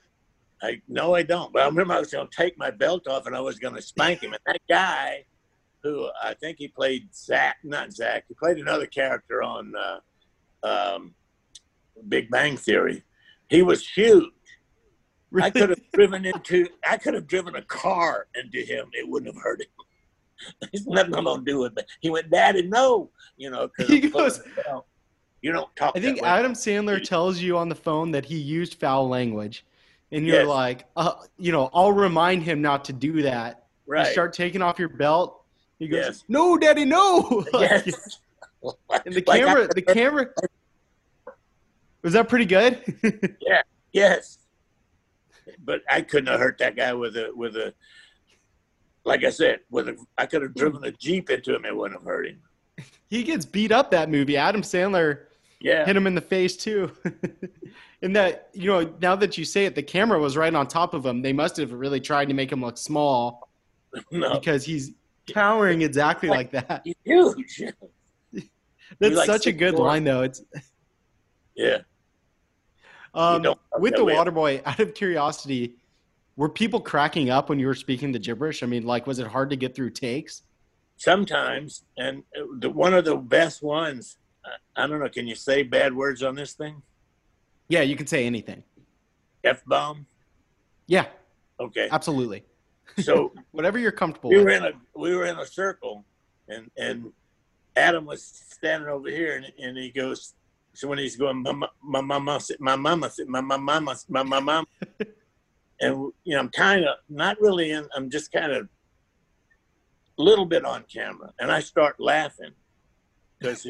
I no, I don't. But I remember I was going to take my belt off and I was going to spank him. And that guy, who I think he played Zach, not Zach, he played another character on uh, um, Big Bang Theory. He was huge. I could have driven into, I could have driven a car into him. It wouldn't have hurt him. *laughs* He's nothing I'm going to do with it. He went, Daddy, no. You know, *laughs* He I'm goes- you don't talk. I think. Adam Sandler tells you on the phone that he used foul language, and you're Yes. like, uh, you know, I'll remind him not to do that. right. You start taking off your belt. He goes, Yes. "No, Daddy, no!" *laughs* Like, Yes. *laughs* and the Like I- camera, the *laughs* camera. Was that pretty good? Yeah. Yes, but I couldn't have hurt that guy with a with a. Like I said, with a, I could have driven a jeep into him. It wouldn't have hurt him. he gets beat up that movie. Adam Sandler Yeah, hit him in the face too. And that you know, now that you say it, the camera was right on top of him. They must have really tried to make him look small *laughs* no, because he's towering exactly like that. he's huge. *laughs* That's like such a good four. line, though. It's Yeah, um, with the water boy. *laughs* Out of curiosity, were people cracking up when you were speaking the gibberish? I mean, like, was it hard to get through takes? sometimes, and the, one of the best ones. I, I don't know. Can you say bad words on this thing? Yeah, you can say anything. F bomb. Yeah, Okay, absolutely. so *laughs* Whatever you're comfortable we with. were in a we were in a circle, and and Adam was standing over here, and, and he goes. So when he's going, my ma- my mama, said- my mama, said- my my mama, my mama, *laughs* and you know, I'm kind of not really in. I'm just kind of a little bit on camera, and I start laughing because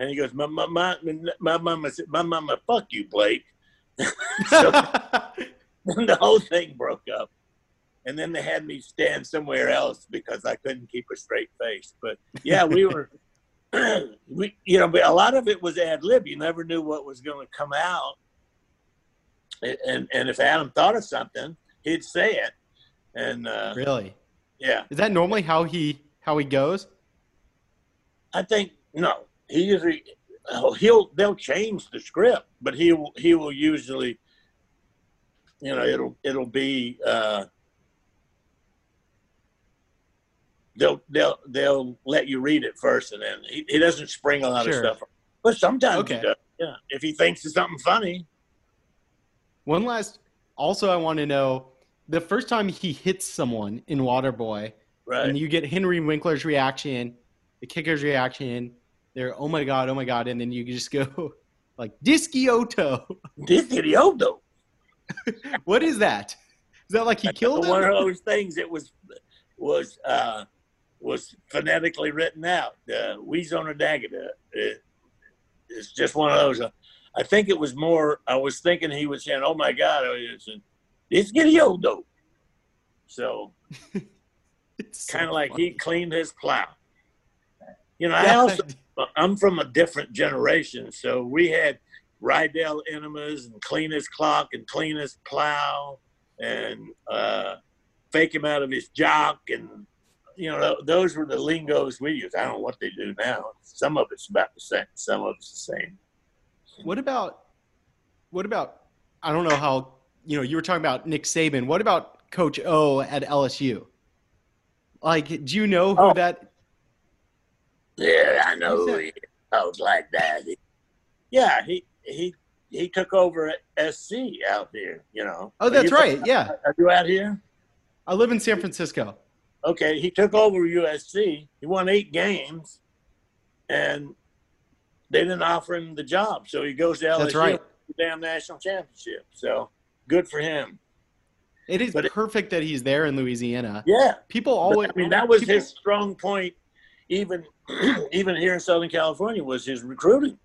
and he goes, my my my, my mama said, my mama, fuck you, Blake. *laughs* so *laughs* the whole thing broke up. And then they had me stand somewhere else because I couldn't keep a straight face. But yeah, we were *clears throat* we, you know, but a lot of it was ad lib. You never knew what was going to come out, and and if Adam thought of something, he'd say it, and uh, Really? yeah, Is that normally how he how he goes? I think no, he usually he'll they'll change the script, but he will he will usually, you know, it'll it'll be. Uh, They'll they'll they'll let you read it first, and then he, he doesn't spring a lot Sure. of stuff. But sometimes Okay. does. Yeah, if he thinks it's something funny, One last. Also, I want to know the first time he hits someone in Waterboy, right? and you get Henry Winkler's reaction, the kicker's reaction. They're oh my god, oh my god, and then you just go *laughs* like Discioto. Though. *laughs* *laughs* what is that? Is that like he killed one him? of those things It was was uh, was phonetically written out. Uh, Weezona Dagada. It, it's just one of those. Uh, I think it was more. I was thinking he was saying, "Oh my God, it's getting though." So It's kind of like funny. he cleaned his plow. You know, I also I'm from a different generation, so we had Rydell enemas and Cleanest clock and Cleanest plow and uh, fake him out of his jock and you know those were the lingos we used. I don't know what they do now. Some of it's about the same. Some of it's the same. What about what about I don't know how you know you were talking about Nick Saban. What about Coach O at LSU? Like, do you know who Oh. that? Yeah, I know. Who's that? He, I was like that. He- yeah, he he he took over at SC out here. You know. Oh, Are that's you- right. Yeah, Are you out here? I live in San Francisco. okay, he took over USC. He won eight games, and they didn't offer him the job. So he goes to LSU, That's right. the damn national championship. So good for him. It is But it- perfect that he's there in Louisiana. Yeah, People always. I mean that was people- his strong point. Even *clears throat* even here in Southern California was his recruiting.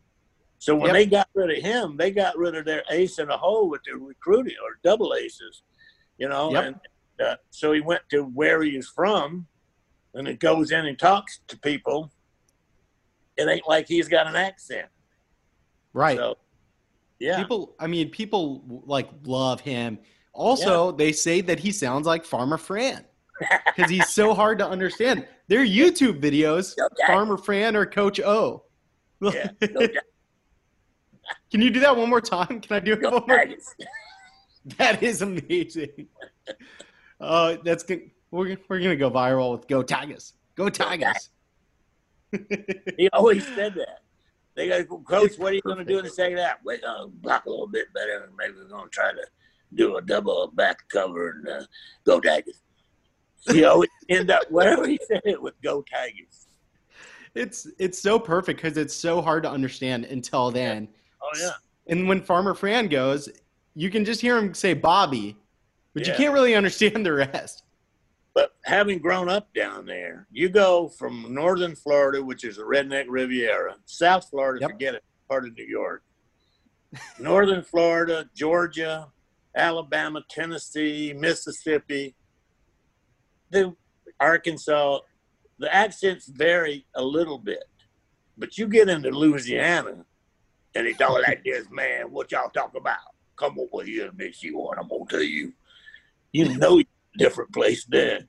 So when Yep. they got rid of him, they got rid of their ace in the hole with their recruiting or double aces. You know, Yep. and uh, so he went to where he is from, and it goes in and talks to people. It ain't like he's got an accent. right. So, yeah, People. I mean, people like love him. Also, they say that he sounds like Farmer Fran because he's so hard to understand. Their YouTube videos, Okay. Farmer Fran or Coach O. yeah. Go, *laughs* Can you do that one more time? Can I do it go one more? *laughs* That is amazing. Uh, that's good. We're, we're gonna go viral with "Go Tigers, Go Tigers." He always said that. They got coach. What are you going to do in the second half? We're going to block a little bit better, and maybe we're going to try to do a double back cover and uh, go Tigers. He always end up wherever he said it with go Tigers. It's it's so perfect because it's so hard to understand until then. Oh yeah, And when Farmer Fran goes, you can just hear him say Bobby, but you can't really understand the rest. but having grown up down there, you go from northern Florida, which is the redneck Riviera, South Florida, Yep. forget it, part of New York, northern Florida, Georgia, Alabama, Tennessee, Mississippi, Arkansas, the accents vary a little bit, but you get into Louisiana, and it's all like this, man. What y'all talk about? Come over here and see what I'm gonna tell you. You know, you're a different place then.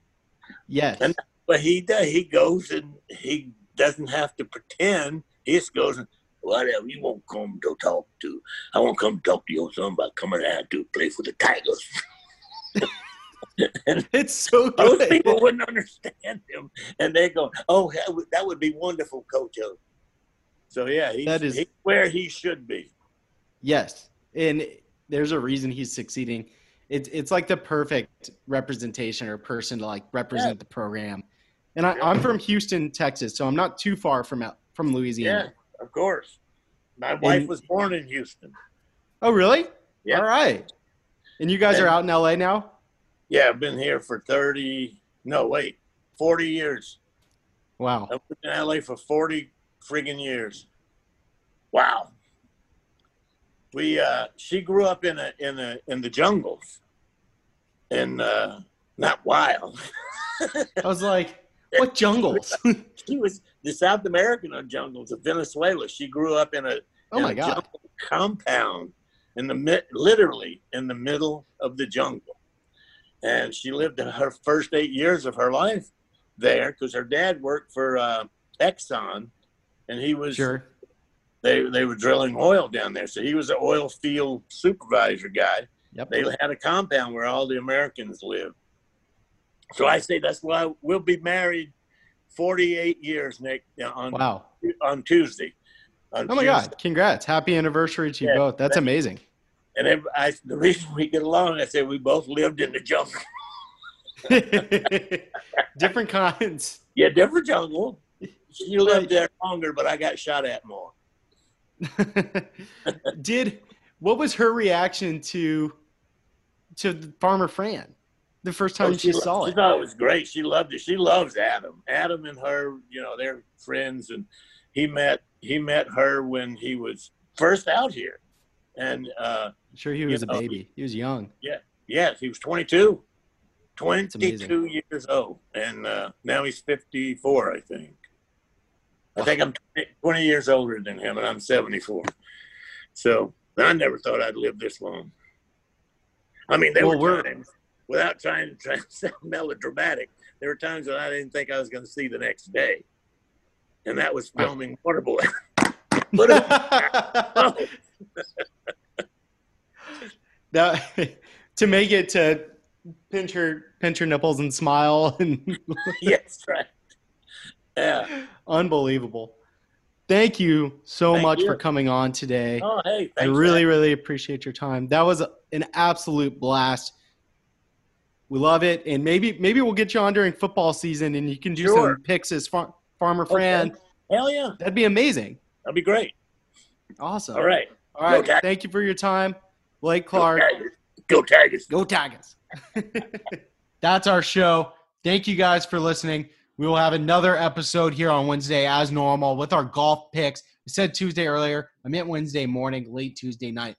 Yes. And- But he does. He goes and he doesn't have to pretend. He just goes and whatever you won't come to talk to. I won't come talk to your son about coming out to play for the Tigers. *laughs* and *laughs* It's so *laughs* those good. people wouldn't understand him, and they go, "Oh, that would, be wonderful, Coach O." So yeah, he's, That is- he's where he should be. Yes, and there's a reason he's succeeding. It's it's like the perfect representation or person to like represent the program. And I, I'm from Houston, Texas, so I'm not too far from from Yeah, Louisiana. of course. My wife And- was born in Houston. Oh, really? Yeah. All right. And you guys are out in LA now? Yeah, I've been here for thirty. No, wait, forty years. Wow. I've been in LA for 40 friggin' years. Wow. We uh she grew up in a in a in the jungles. And uh not wild. I was like, *laughs* What jungles? *laughs* She was the South American jungles of Venezuela. She grew up in a oh in my a god. jungle compound in the literally in the middle of the jungle, and she lived her first eight years of her life there because her dad worked for uh, Exxon, and he was Sure. they they were drilling oil down there, so he was an oil field supervisor guy. Yep. They had a compound where all the Americans lived. So I say that's why we'll be married 48 years, Nick, on Wow. on Tuesday. On Oh my Tuesday. god. Congrats. Happy anniversary to you Yeah, both. That's thank- amazing. And I, the reason we get along, I said we both lived in the jungle. *laughs* Different kinds. Yeah, different jungle. She lived there longer, but I got shot at more. *laughs* Did what was her reaction to to Farmer Fran the first time Oh, she, lo- saw it? she thought it was great. She loved it. She loves Adam. Adam and her, you know, they're friends, and he met he met her when he was first out here, and uh, I'm sure he was a know, baby. He was young. Yeah. Yes, he was 22, 22 years old, and uh, now he's 54, I think. I think I'm 20, 20 years older than him, and I'm 74. So I never thought I'd live this long. I mean, there Well, were times, without trying to try to *laughs* sound melodramatic, there were times that I didn't think I was going to see the next day, and that was filming Waterboy. *laughs* *laughs* *laughs* that, to make it to pinch her pinch her nipples and smile and *laughs* yes, right. Yeah. unbelievable. Thank you so Thank much you. for coming on today. Oh, hey, I really, man. really appreciate your time. That was an absolute blast. We love it, and maybe maybe we'll get you on during football season, and you can do Sure. some picks as far, Farmer Fran. Hell yeah, That'd be amazing. that'd be great. Awesome. All right. All right. Go Thank you for your time, Blake Clark. Go Clark. Tigers. Go Tigers. Go Tigers. *laughs* That's our show. Thank you guys for listening. We will have another episode here on Wednesday as normal with our golf picks. I said Tuesday earlier. I meant Wednesday morning, late Tuesday night.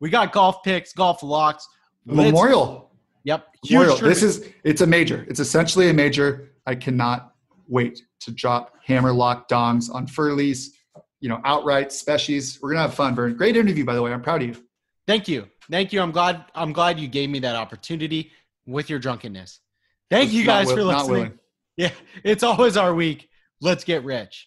We got golf picks, golf locks. Let's- Memorial. Yep. Huge Memorial. This is it's a major. It's essentially a major. I cannot wait to drop hammer lock dongs on Furleys, you know, outright species. We're gonna have fun, Vern. Great interview, by the way. I'm proud of you. Thank you. Thank you. I'm glad I'm glad you gave me that opportunity with your drunkenness. Thank you guys will- for listening. *laughs* Yeah, it's always our week. Let's get rich.